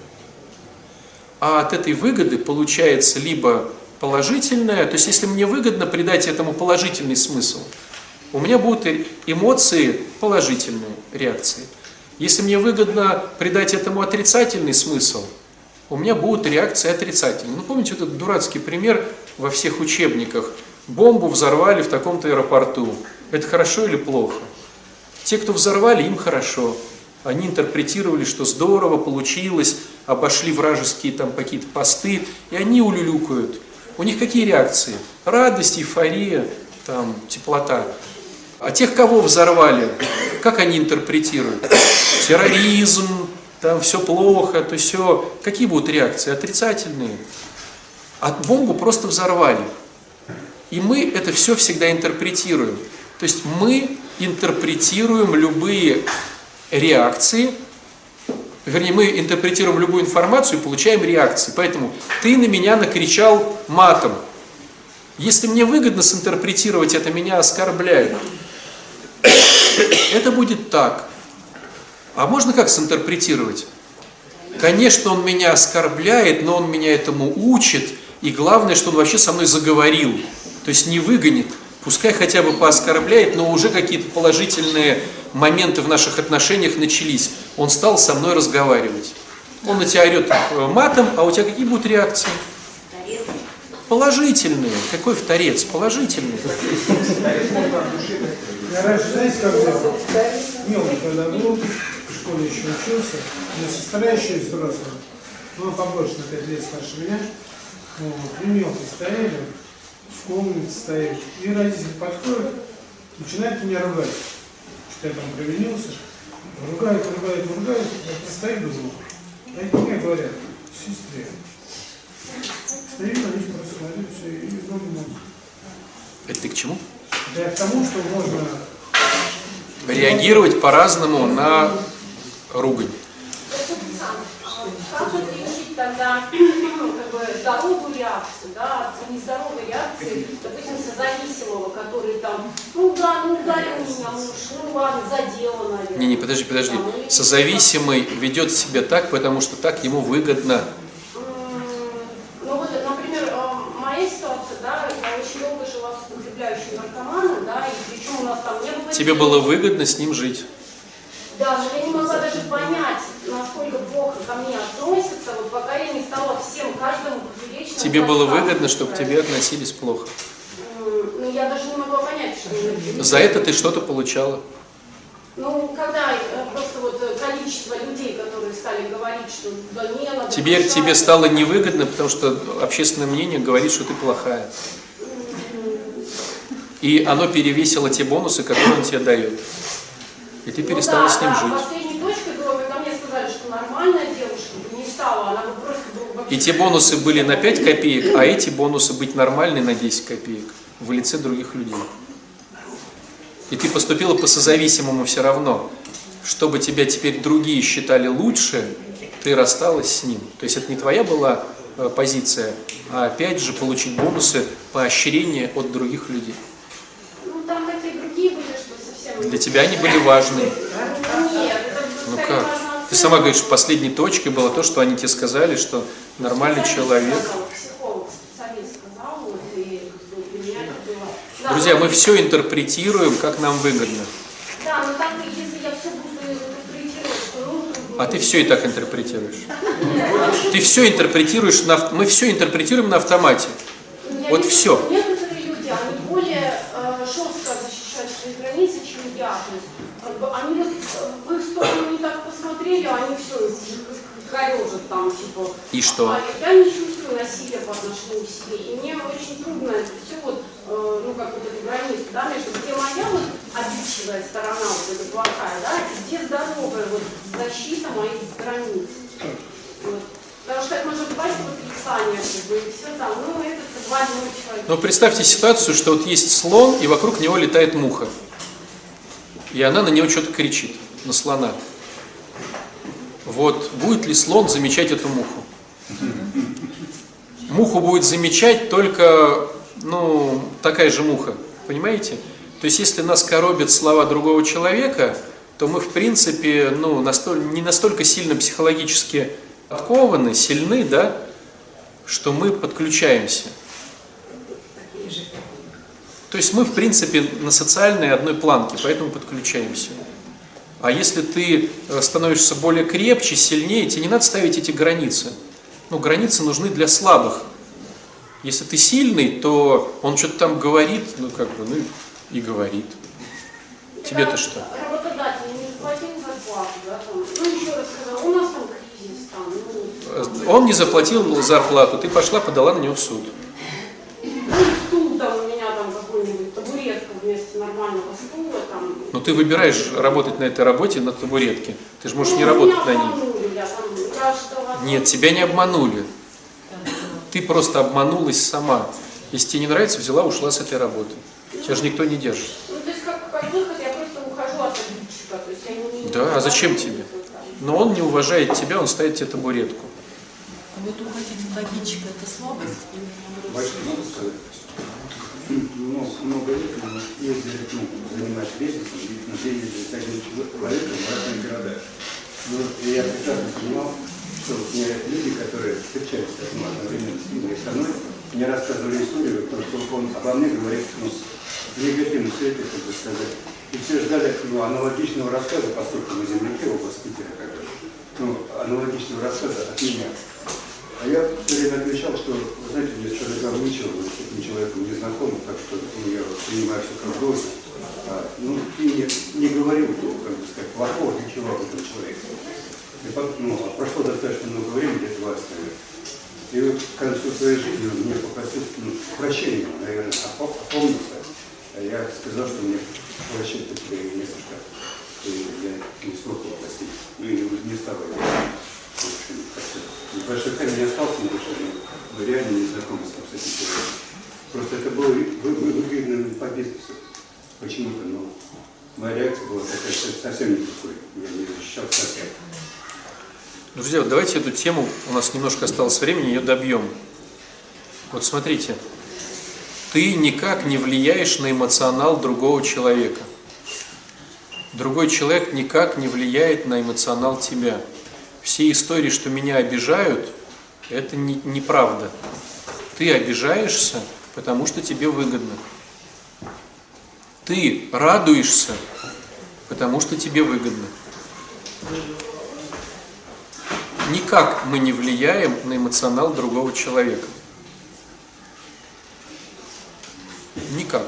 А от этой выгоды получается либо положительное, то есть если мне выгодно придать этому положительный смысл, у меня будут эмоции положительные, реакции. Если мне выгодно придать этому отрицательный смысл, у меня будут реакции отрицательные. Ну, помните вот этот дурацкий пример во всех учебниках? Бомбу взорвали в таком-то аэропорту. Это хорошо или плохо? Те, кто взорвали, им хорошо. Они интерпретировали, что здорово получилось, обошли вражеские там какие-то посты, и они улюлюкают. У них какие реакции? Радость, эйфория, там, теплота. А тех, кого взорвали, как они интерпретируют? Терроризм, там все плохо, то все. Какие будут реакции? Отрицательные. А бомбу просто взорвали. И мы это все всегда интерпретируем. То есть мы интерпретируем любые реакции, вернее, мы интерпретируем любую информацию и получаем реакции. Поэтому ты на меня накричал матом. Если мне выгодно синтерпретировать это, меня оскорбляют. Это будет так. А можно как синтерпретировать? Конечно, он меня оскорбляет, но он меня этому учит. И главное, что он вообще со мной заговорил. То есть не выгонит. Пускай хотя бы пооскорбляет, но уже какие-то положительные моменты в наших отношениях начались. Он стал со мной разговаривать. Он на тебя орет э, матом, а у тебя какие будут реакции? Положительные. Какой в торец? Положительные. Я раньше, знаете, как делал? Мелкий когда был, в школе еще учился, у меня сестра еще есть взрослая, ну, побольше, на 5 лет старше меня, вот, и мелкие стояли, в комнате стояли, и родители подходят, начинают меня ругать, я там провинился, ругают, ругают, ругают, я постою, думаю, а это мне говорят, сестре. Стою, они просто смотрю, все, и думаю, Это ты к чему? да к тому, что можно Реагировать по-разному на ругань. Тогда ну, как бы, здоровую реакцию, да, от нездоровой реакции, допустим, созависимого, который там, ну да, ну ударил меня муж, ну ладно, задело, наверное. Не, не, подожди, подожди. Созависимый ведет себя так, потому что так ему выгодно. Ну вот, например, э, моя ситуация, да, я очень долго жила с употребляющим наркоманом, да, и причем у нас там не было... Тебе было выгодно с ним жить. Да, но я не могла даже понять, насколько плохо ко мне относятся, вот пока я не стала всем, каждому поперечно... Тебе было выгодно, чтобы к тебе относились плохо. Ну, я даже не могла понять, что... мне- За это ты что-то получала. Ну, когда э, просто вот э, количество людей, которые стали говорить, что да не, надо... Тебе, повышать, тебе стало невыгодно, потому что общественное мнение говорит, что ты плохая. И оно перевесило те бонусы, которые он тебе дает. И ты Ну перестала да, с ним да, жить. Последней точкой было, когда мне сказали, что нормальная девушка бы не стала, она бы просто была вообще... И те бонусы были на 5 копеек, а эти бонусы быть нормальной на 10 копеек в лице других людей. И ты поступила по созависимому все равно. Чтобы тебя теперь другие считали лучше, ты рассталась с ним. То есть это не твоя была э, позиция, а опять же получить бонусы поощрения от других людей. Ну, там такие другие были, что совсем... Для тебя они были важны. Ну как? Ты сама говоришь, последней точкой было то, что они тебе сказали, что нормальный человек. Друзья, мы все интерпретируем, как нам выгодно. Все А ты все и так интерпретируешь. Ты все интерпретируешь, на, мы все интерпретируем на автомате. Вот вижу, всё. что Некоторые люди, они более э, жестко защищают свои границы, чем я. То есть, как бы, они вот э, в их сторону не а они все корежат там, типа. И что? А я не чувствую насилия по отношению к себе. И мне очень трудно это все вот, э, ну, как вот эту границу, да, между где моя вот обидчивая сторона, вот эта плохая, да, и где здоровая вот защита моих границ. Вот. Потому что это может упасть в отрицание, как бы, и все там, ну, это как больной человек. Но представьте ситуацию, что вот есть слон, и вокруг него летает муха. И она на него что-то кричит, на слона. Вот будет ли слон замечать эту муху? Муху будет замечать только, ну, такая же муха, понимаете? То есть, если нас коробят слова другого человека, то мы, в принципе, ну, настоль- не настолько сильно психологически откованы, сильны, да, что мы подключаемся. То есть мы, в принципе, на социальной одной планке, поэтому подключаемся. А если ты э, становишься более крепче, сильнее, тебе не надо ставить эти границы. Ну, границы нужны для слабых. Если ты сильный, то он что-то там говорит, ну, как бы, ну, и говорит. Тебе-то что? Ну, ну, Э, Он не заплатил зарплату, ты пошла, подала на него в суд. ну, стул там у меня там какой-нибудь, табуретка вместо нормального стула, там. Но ты выбираешь работать на этой работе на табуретке. Ты же можешь не Ну, работать меня на ней. я ждала- Нет, тебя не обманули. Ты просто обманулась сама. Если тебе не нравится, взяла, ушла с этой работы. Тебя же никто не держит. Ну, то есть как, как выход я просто ухожу от обидчика, то есть я не... Да, а зачем тебе? Но он не уважает тебя, он ставит тебе табуретку. Вот уходить от обидчика – это слабость или наоборот? Сказать? Ну, много лет ездили, ну, занимать бизнесом, и на ездили с одним человеком в разные города. Ну, и я прекрасно понимал, что мне люди, которые встречаются ну, одновременно с ним или со мной, мне рассказывали историю, потому что он обо мне говорит ну, в негативном свете, как бы сказать. И все ждали ну, аналогичного рассказа, поскольку мы земляки, оба с Питера, как бы, ну, аналогичного рассказа от меня. А я все время отвечал, что, вы знаете, мне ничего быть с этим человеком незнакомым, так что ну, я принимаю все как должное. А, ну, и не, не говорил, ну, как бы сказать, плохого ничего об этом человеке. И потом, ну, а прошло достаточно много времени, где-то 20 лет. И вот к концу своей жизни он мне попросил ну, прощения, наверное, опо- опомнился. А я сказал, что мне прощать-то не за что. Я не смог его простить. Ну и не стал его. Общем, как-то Большой камень остался но мы реально не знакомы с этим человеком. Просто это было вы- вы- выгодно по бизнесу. Почему-то, но моя реакция была такая что совсем не такой. Я не защищал совсем. Друзья, вот давайте эту тему, у нас немножко осталось времени, ее добьем. Вот смотрите, ты никак не влияешь на эмоционал другого человека. Другой человек никак не влияет на эмоционал тебя. Все истории, что меня обижают, это не- неправда. Ты обижаешься, потому что тебе выгодно. Ты радуешься, потому что тебе выгодно. Никак мы не влияем на эмоционал другого человека. Никак.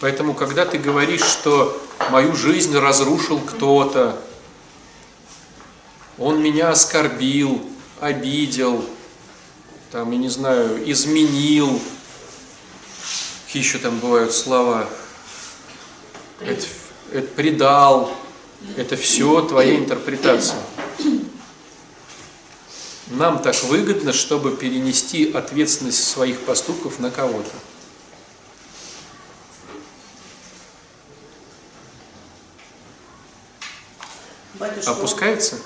Поэтому, когда ты говоришь, что мою жизнь разрушил кто-то, он меня оскорбил, обидел, там, я не знаю, изменил, какие еще там бывают слова, это, это предал, это все твоя интерпретация. Нам так выгодно, чтобы перенести ответственность своих поступков на кого-то. Опускается?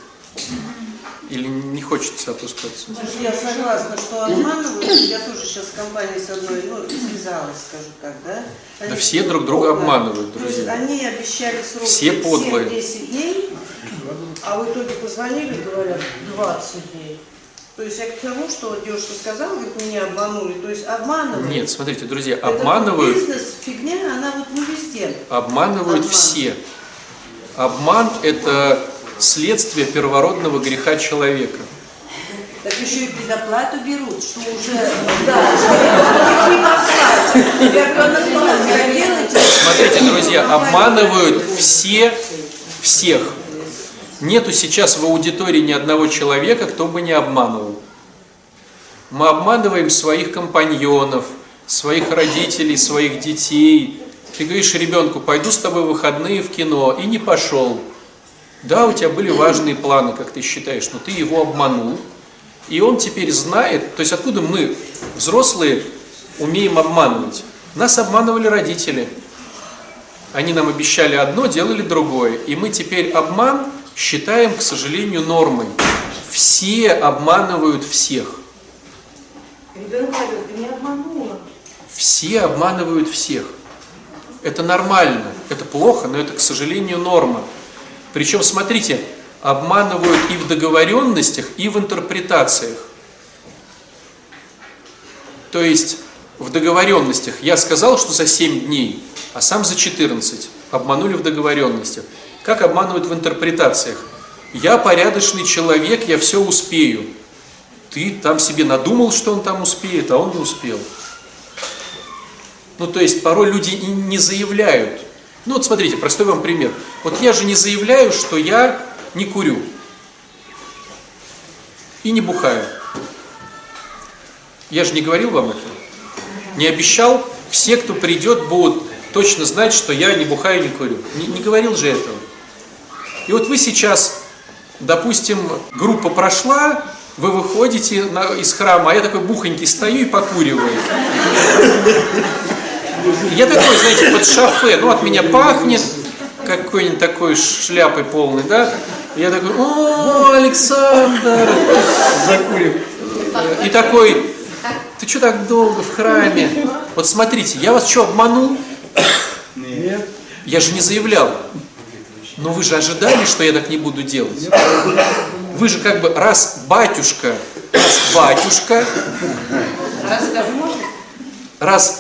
Или не хочется опускаться? Я согласна, что обманывают. Я тоже сейчас в компании с одной, ну, связалась, скажу так, да? Да все друг друга подло. обманывают, То есть друзья. они обещали срок Все подлые. 7-10 дней, а в итоге позвонили, говорят, 20 дней. То есть я к тому, что девушка сказала, говорит, меня обманули. То есть обманывают. Нет, смотрите, друзья, обманывают, бизнес, фигня, она вот не везде. обманывают Обман. все. Обман – это следствие первородного греха человека. Так еще и предоплату берут, что уже. Ребенок молодец, делайте. Смотрите, друзья, обманывают все всех. Нету сейчас в аудитории ни одного человека, кто бы не обманывал. Мы обманываем своих компаньонов, своих родителей, своих детей. Ты говоришь ребенку, пойду с тобой в выходные в кино, и не пошел. Да, у тебя были важные планы, как ты считаешь, но ты его обманул. И он теперь знает, то есть откуда мы, взрослые, умеем обманывать? Нас обманывали родители. Они нам обещали одно, делали другое. И мы теперь обман считаем, к сожалению, нормой. Все обманывают всех. Ребенок говорит, ты не обманула. Все обманывают всех. Это нормально, это плохо, но это, к сожалению, норма. Причем, смотрите, обманывают и в договоренностях, и в интерпретациях. То есть в договоренностях я сказал, что за 7 дней, а сам за 14. Обманули в договоренностях. Как обманывают в интерпретациях? Я порядочный человек, я все успею. Ты там себе надумал, что он там успеет, а он не успел. Ну, то есть порой люди не заявляют. Ну, вот смотрите, простой вам пример. Вот я же не заявляю, что я не курю и не бухаю. Я же не говорил вам это. Не обещал, все, кто придет, будут точно знать, что я не бухаю, не курю. Не, не говорил же этого. И вот вы сейчас, допустим, группа прошла, вы выходите на, из храма, а я такой бухонький стою и покуриваю. Я такой, знаете, под шафе, ну от меня пахнет какой-нибудь такой шляпой полной, да? Я такой, о, Александр! Закурим. И такой, ты что так долго в храме? Вот смотрите, я вас что, обманул? Нет. Я же не заявлял. Но вы же ожидали, что я так не буду делать. Вы же как бы, раз батюшка, раз батюшка, раз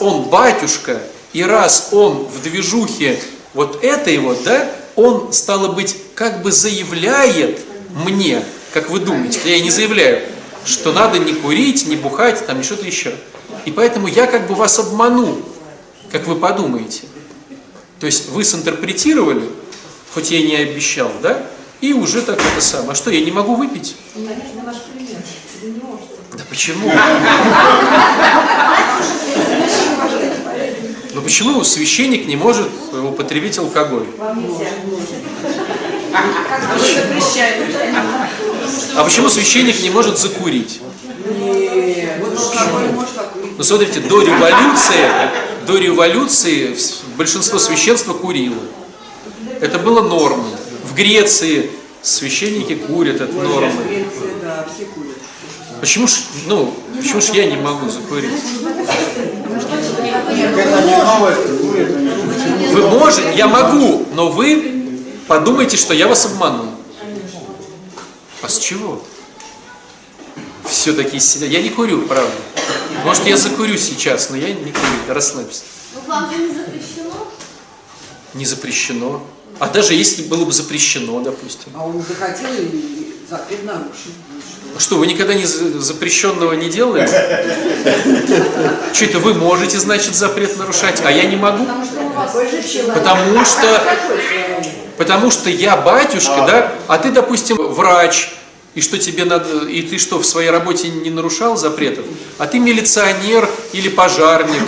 он батюшка, и раз он в движухе вот этой вот, да, он, стало быть, как бы заявляет мне, как вы думаете, я и не заявляю, что надо не курить, не бухать, там, не что-то еще. И поэтому я как бы вас обману, как вы подумаете. То есть вы синтерпретировали, хоть я и не обещал, да, и уже так это самое. А что, я не могу выпить? Конечно, ваш пример. Да почему? Почему священник не может употребить алкоголь? А почему священник не может закурить? Ну смотрите, до революции, до революции большинство священства курило. Это было нормой. В Греции священники курят, это норма. Почему ж, ну, почему ж я не могу закурить? Это не новость, курит, они почему? Вы можете, я могу, но вы подумайте, что я вас обманул. А с чего? Все-таки сидят. Я не курю, правда. Может, я закурю сейчас, но я не курю. Расслабься. Ну, вам же не запрещено? Не запрещено. А даже если было бы запрещено, допустим. А он захотел и запрет нарушил. А Что, вы никогда не за- запрещенного не делали? Что это вы можете, значит, запрет нарушать, а я не могу? Потому что у вас Потому что, потому что я батюшка, да, а ты, допустим, врач, и что тебе надо, и ты что, в своей работе не нарушал запретов? А ты милиционер или пожарник,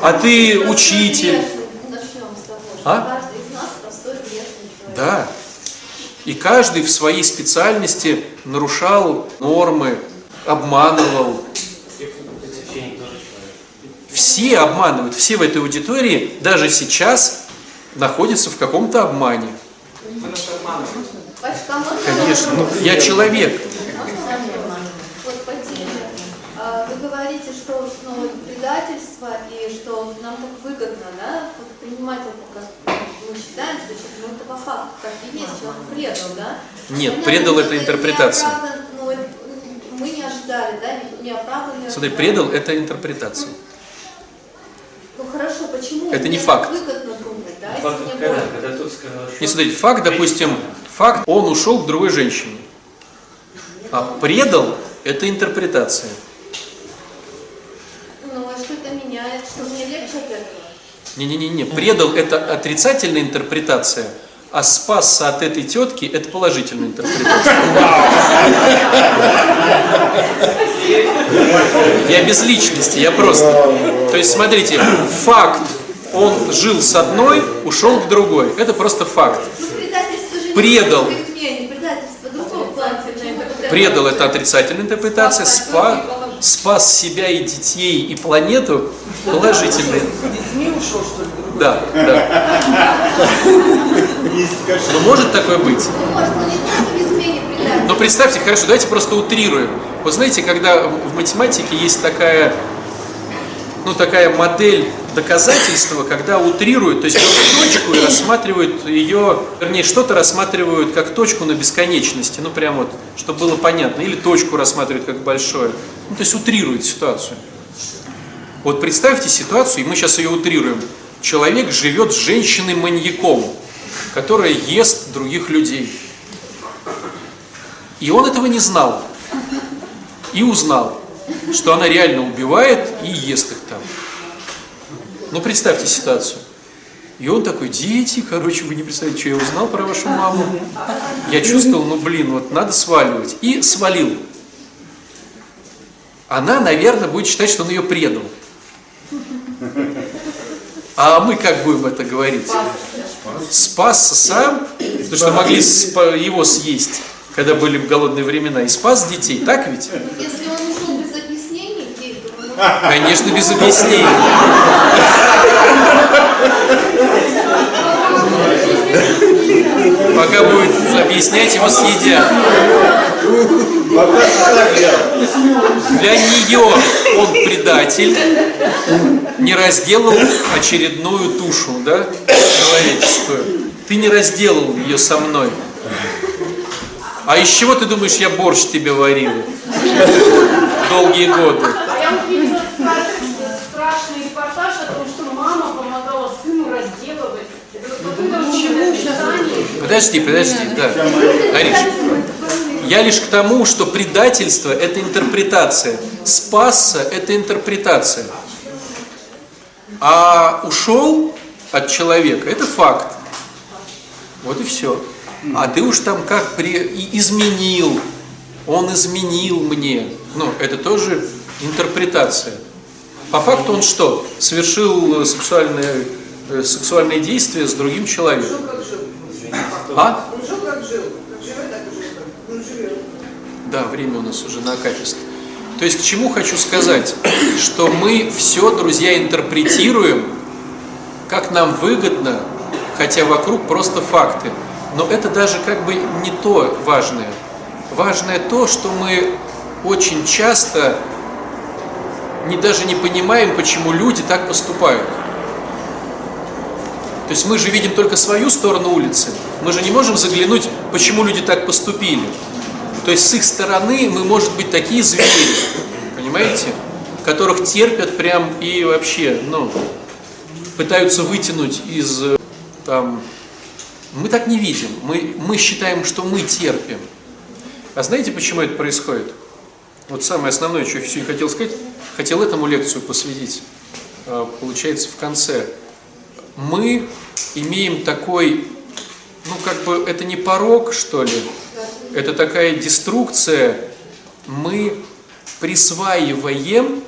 а ты учитель. Начнем с того, что А? каждый из нас простой грешный человек. Да. И каждый в своей специальности нарушал нормы, обманывал. Все обманывают, все в этой аудитории даже сейчас находятся в каком-то обмане. Конечно, ну, я человек. А, Вы говорите, что предательство и что нам так выгодно, да, вот принимать это как мы считаем, что человек, ну это по факту так и есть, человек предал, да? Нет, Понятно, предал это интерпретация. ну, мы не ожидали, да, не- неоправданно. Смотри, предал это интерпретация. Ну хорошо, почему? Это не факт. так выгодно думать, да, если Факт мне когда? больно. Когда тот сказал, что... Не смотрите, факт, допустим, Факт, он ушел к другой женщине. А предал – это интерпретация. Ну, а что это меняет? Что мне легче от этого? Не-не-не, предал – это отрицательная интерпретация, а спасся от этой тетки – это положительная интерпретация. Я без личности, я просто. То есть, смотрите, факт, он жил с одной, ушел к другой. Это просто факт. Предал. Предал – это отрицательная интерпретация, спа, спас себя и детей, и планету – положительная. С детьми ушел, что ли? Да, да. Но может такое быть? Ну. Но представьте, хорошо, давайте просто утрируем. Вот знаете, когда в математике есть такая, ну, такая модель доказательства, когда утрируют, то есть берут точку и рассматривают ее, вернее, что-то рассматривают как точку на бесконечности, ну, прям вот, чтобы было понятно, или точку рассматривают как большое. Ну, то есть утрируют ситуацию. Вот представьте ситуацию, и мы сейчас ее утрируем. Человек живет с женщиной-маньяком, которая ест других людей. И он этого не знал. И узнал, что она реально убивает и ест их там. Ну, представьте ситуацию. И он такой, дети, короче, вы не представляете, что я узнал про вашу маму. Я чувствовал, ну, блин, вот надо сваливать. И свалил. Она, наверное, будет считать, что он ее предал. А мы как будем это говорить? Спасся сам, потому что могли его съесть, когда были голодные времена, и спас детей, так ведь? Если он ушел без объяснений, где это? Ну, Конечно, без объяснений. Пока будет объяснять, его съедят. Для нее он предатель, не разделал очередную тушу, да, человеческую. Ты не разделал ее со мной. А из чего ты думаешь, я борщ тебе варил? Долгие годы. А я вот видела страшный, страшный репортаж о том, что мама помогала сыну разделывать. Это вот какое-то ужасное описание. Подожди, подожди, да. Ариш, я лишь к тому, что предательство – это интерпретация. Спасся – это интерпретация. А ушел от человека – это факт. Вот и все. А ты уж там как при... и изменил. Он изменил мне. Ну, это тоже интерпретация. По факту он что? Совершил сексуальное, сексуальные действия с другим человеком. Жил. А? Да, время у нас уже на акафист. То есть к чему хочу сказать? Что мы все, друзья, интерпретируем, как нам выгодно, хотя вокруг просто факты. Но это даже как бы не то важное. Важное то, что мы очень часто не, даже не понимаем, почему люди так поступают. То есть мы же видим только свою сторону улицы. Мы же не можем заглянуть, почему люди так поступили. То есть с их стороны мы, может быть, такие звери, понимаете, которых терпят прям и вообще, ну, пытаются вытянуть из там. Мы так не видим. Мы, мы считаем, что мы терпим. А знаете, почему это происходит? Вот самое основное, что я сегодня хотел сказать, хотел этому лекцию посвятить, а, получается, в конце. Мы имеем такой, ну как бы, это не порог, что ли, это такая деструкция, мы присваиваем,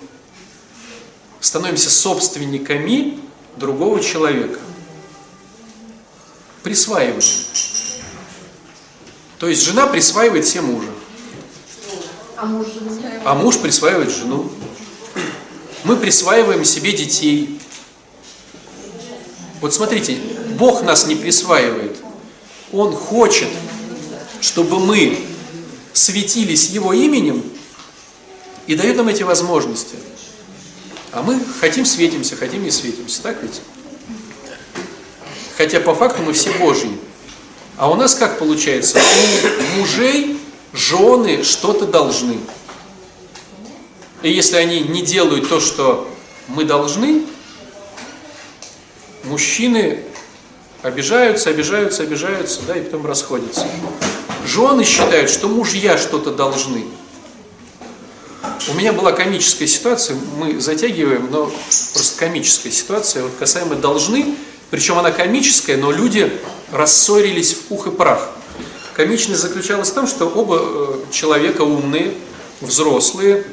становимся собственниками другого человека. Присваиваем. То есть жена присваивает себе мужа, А а муж присваивает жену. Мы присваиваем себе детей. Вот смотрите, Бог нас не присваивает. Он хочет, чтобы мы светились Его именем и дает нам эти возможности. А мы хотим светимся, хотим не светимся, так ведь? Хотя по факту мы все Божьи. А у нас как получается? У мужей жены что-то должны. И если они не делают то, что мы должны, мужчины Обижаются, обижаются, обижаются, да, и потом расходятся. Жены считают, что мужья что-то должны. У меня была комическая ситуация, мы затягиваем, но просто комическая ситуация, вот касаемо должны, причем она комическая, но люди рассорились в пух и прах. Комичность заключалась в том, что оба э, человека умные, взрослые,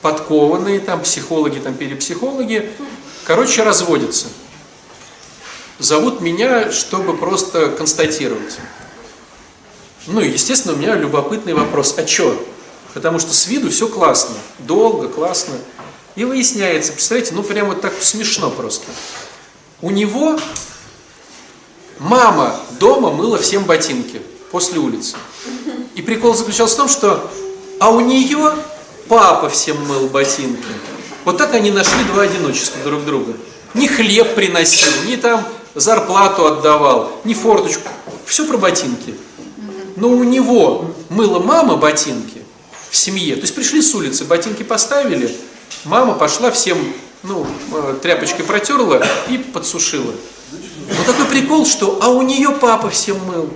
подкованные, там психологи, там перепсихологи, короче, разводятся. Зовут меня, чтобы просто констатировать. Ну, естественно, у меня любопытный вопрос, а что? Потому что с виду все классно, долго, классно. И выясняется, представляете, ну прямо так смешно просто. У него мама дома мыла всем ботинки после улицы. И прикол заключался в том, что а у нее папа всем мыл ботинки. Вот так они нашли два одиночества друг друга. Ни хлеб приносил, ни там зарплату отдавал, ни форточку. Все про ботинки. Но у него мыла мама ботинки в семье. То есть пришли с улицы, ботинки поставили, мама пошла всем ну, э, тряпочкой протерла и подсушила. Вот такой прикол, что а у нее папа всем мыл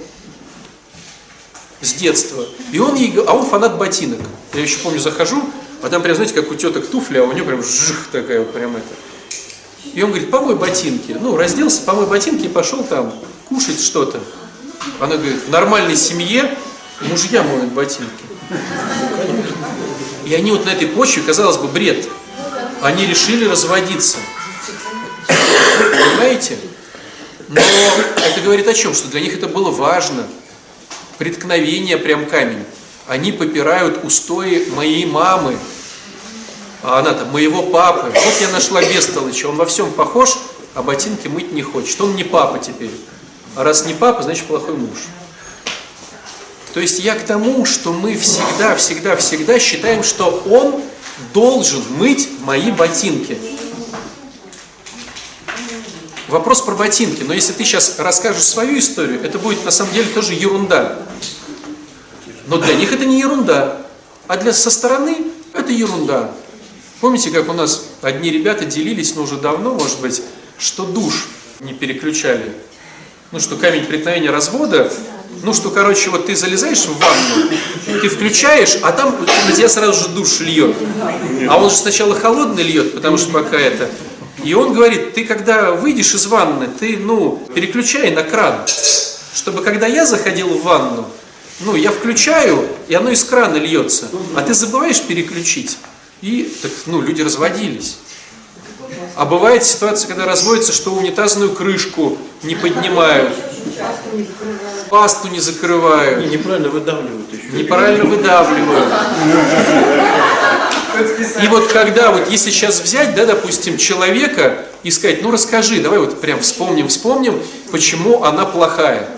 с детства. И он ей, а он фанат ботинок. Я еще помню, захожу, а там прям, знаете, как у теток туфля, а у нее прям жих такая вот прям это. И он говорит, помой ботинки. Ну, разделся, помой ботинки и пошел там кушать что-то. Она говорит, в нормальной семье мужья моют ботинки. И они вот на этой почве, казалось бы, бред. Они решили разводиться. Понимаете? Но это говорит о чем? Что для них это было важно. Преткновение прям камень. Они попирают устои моей мамы. А она там, моего папы. Вот я нашла Бестолыча. Он во всем похож, а ботинки мыть не хочет. Он не папа теперь. А раз не папа, значит плохой муж. То есть я к тому, что мы всегда, всегда, всегда считаем, что он должен мыть мои ботинки. Вопрос про ботинки. Но если ты сейчас расскажешь свою историю, это будет на самом деле тоже ерунда. Но для них это не ерунда. А для со стороны это ерунда. Помните, как у нас одни ребята делились, но уже давно, может быть, что душ не переключали. Ну, что камень преткновения развода, ну, что, короче, вот ты залезаешь в ванну, ты включаешь, а там на сразу же душ льет. А он же сначала холодный льет, потому что пока это... И он говорит, ты когда выйдешь из ванны, ты, ну, переключай на кран, чтобы когда я заходил в ванну, ну, я включаю, и оно из крана льется, а ты забываешь переключить. И, так, ну, люди разводились. А бывает ситуация, когда разводятся, что унитазную крышку не поднимают, пасту не закрывают. И неправильно выдавливают еще. Неправильно выдавливают. И вот когда, вот если сейчас взять, да, допустим, человека и сказать, ну расскажи, давай вот прям вспомним, вспомним, почему она плохая.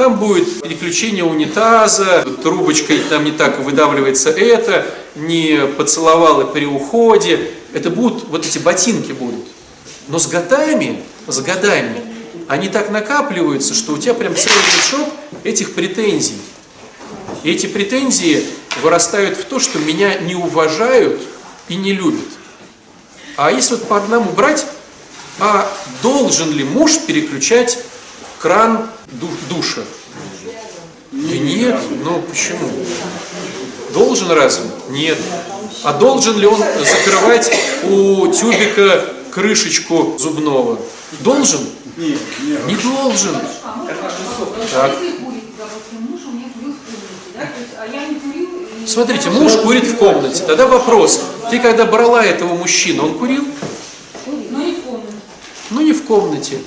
Там будет переключение унитаза, трубочкой там не так выдавливается это, не поцеловала при уходе. Это будут, вот эти ботинки будут. Но с годами, с годами, они так накапливаются, что у тебя прям целый мешок этих претензий. И эти претензии вырастают в то, что меня не уважают и не любят. А если вот по одному брать, а должен ли муж переключать кран душа? Да нет, ну почему? Должен разве? Нет. А должен ли он закрывать у тюбика крышечку зубного? Должен? Нет, нет. Не должен. Так. Смотрите, муж курит в комнате. Тогда вопрос. Ты когда брала этого мужчину, он курил? Но не в комнате. Ну не в комнате.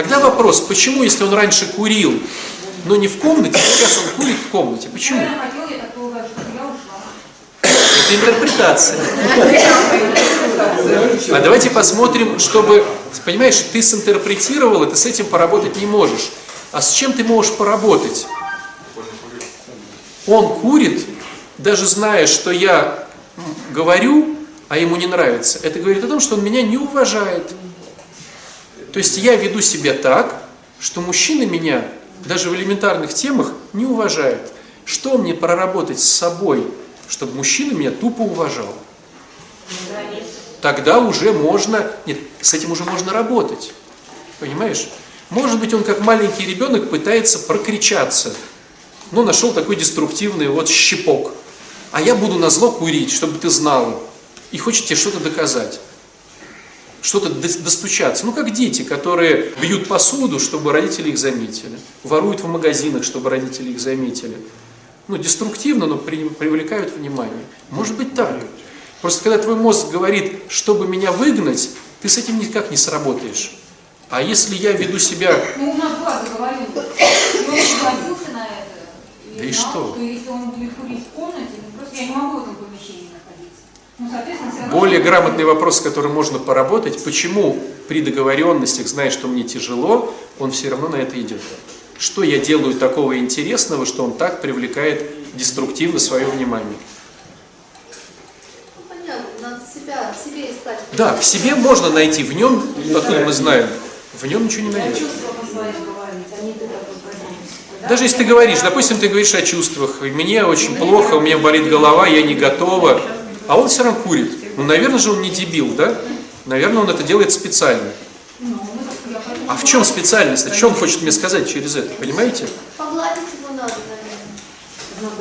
Тогда вопрос, почему, если он раньше курил, но не в комнате, сейчас он курит в комнате? Почему? Это интерпретация. А давайте посмотрим, чтобы, понимаешь, ты синтерпретировал, и ты с этим поработать не можешь. А с чем ты можешь поработать? Он курит, даже зная, что я говорю, а ему не нравится. Это говорит о том, что он меня не уважает. То есть я веду себя так, что мужчина меня даже в элементарных темах не уважает. Что мне проработать с собой, чтобы мужчина меня тупо уважал? Тогда уже можно, нет, с этим уже можно работать. Понимаешь? Может быть, он как маленький ребенок пытается прокричаться. Ну, нашел такой деструктивный вот щепок. А я буду на зло курить, чтобы ты знал. И хочет тебе что-то доказать. Что-то дос- достучаться. Ну, как дети, которые бьют посуду, чтобы родители их заметили. Воруют в магазинах, чтобы родители их заметили. Ну, деструктивно, но при- привлекают внимание. Может быть так. Просто когда твой мозг говорит, чтобы меня выгнать, ты с этим никак не сработаешь. А если я веду себя Ну, у нас договоренность. И он согласился на это. Да и знал, что? если он будет курить в комнате, ну, просто я не могу в этом помещении находиться. Ну, соответственно, все равно... Более грамотный вопрос, с которым можно поработать, почему при договоренностях, зная, что мне тяжело, он все равно на это идет. Что я делаю такого интересного, что он так привлекает деструктивно свое внимание? Ну, понятно, надо себя, в себе искать. Да, в себе можно найти, в нем, откуда мы знаем, в нем ничего не Я найдешь. Даже если ты говоришь, допустим, ты говоришь о чувствах, мне очень плохо, у меня болит голова, я не готова, а он все равно курит. Ну, наверное же он не дебил, да? Наверное, он это делает специально. А в чем специальность? Что он хочет мне сказать через это, понимаете? Погладить его надо, наверное.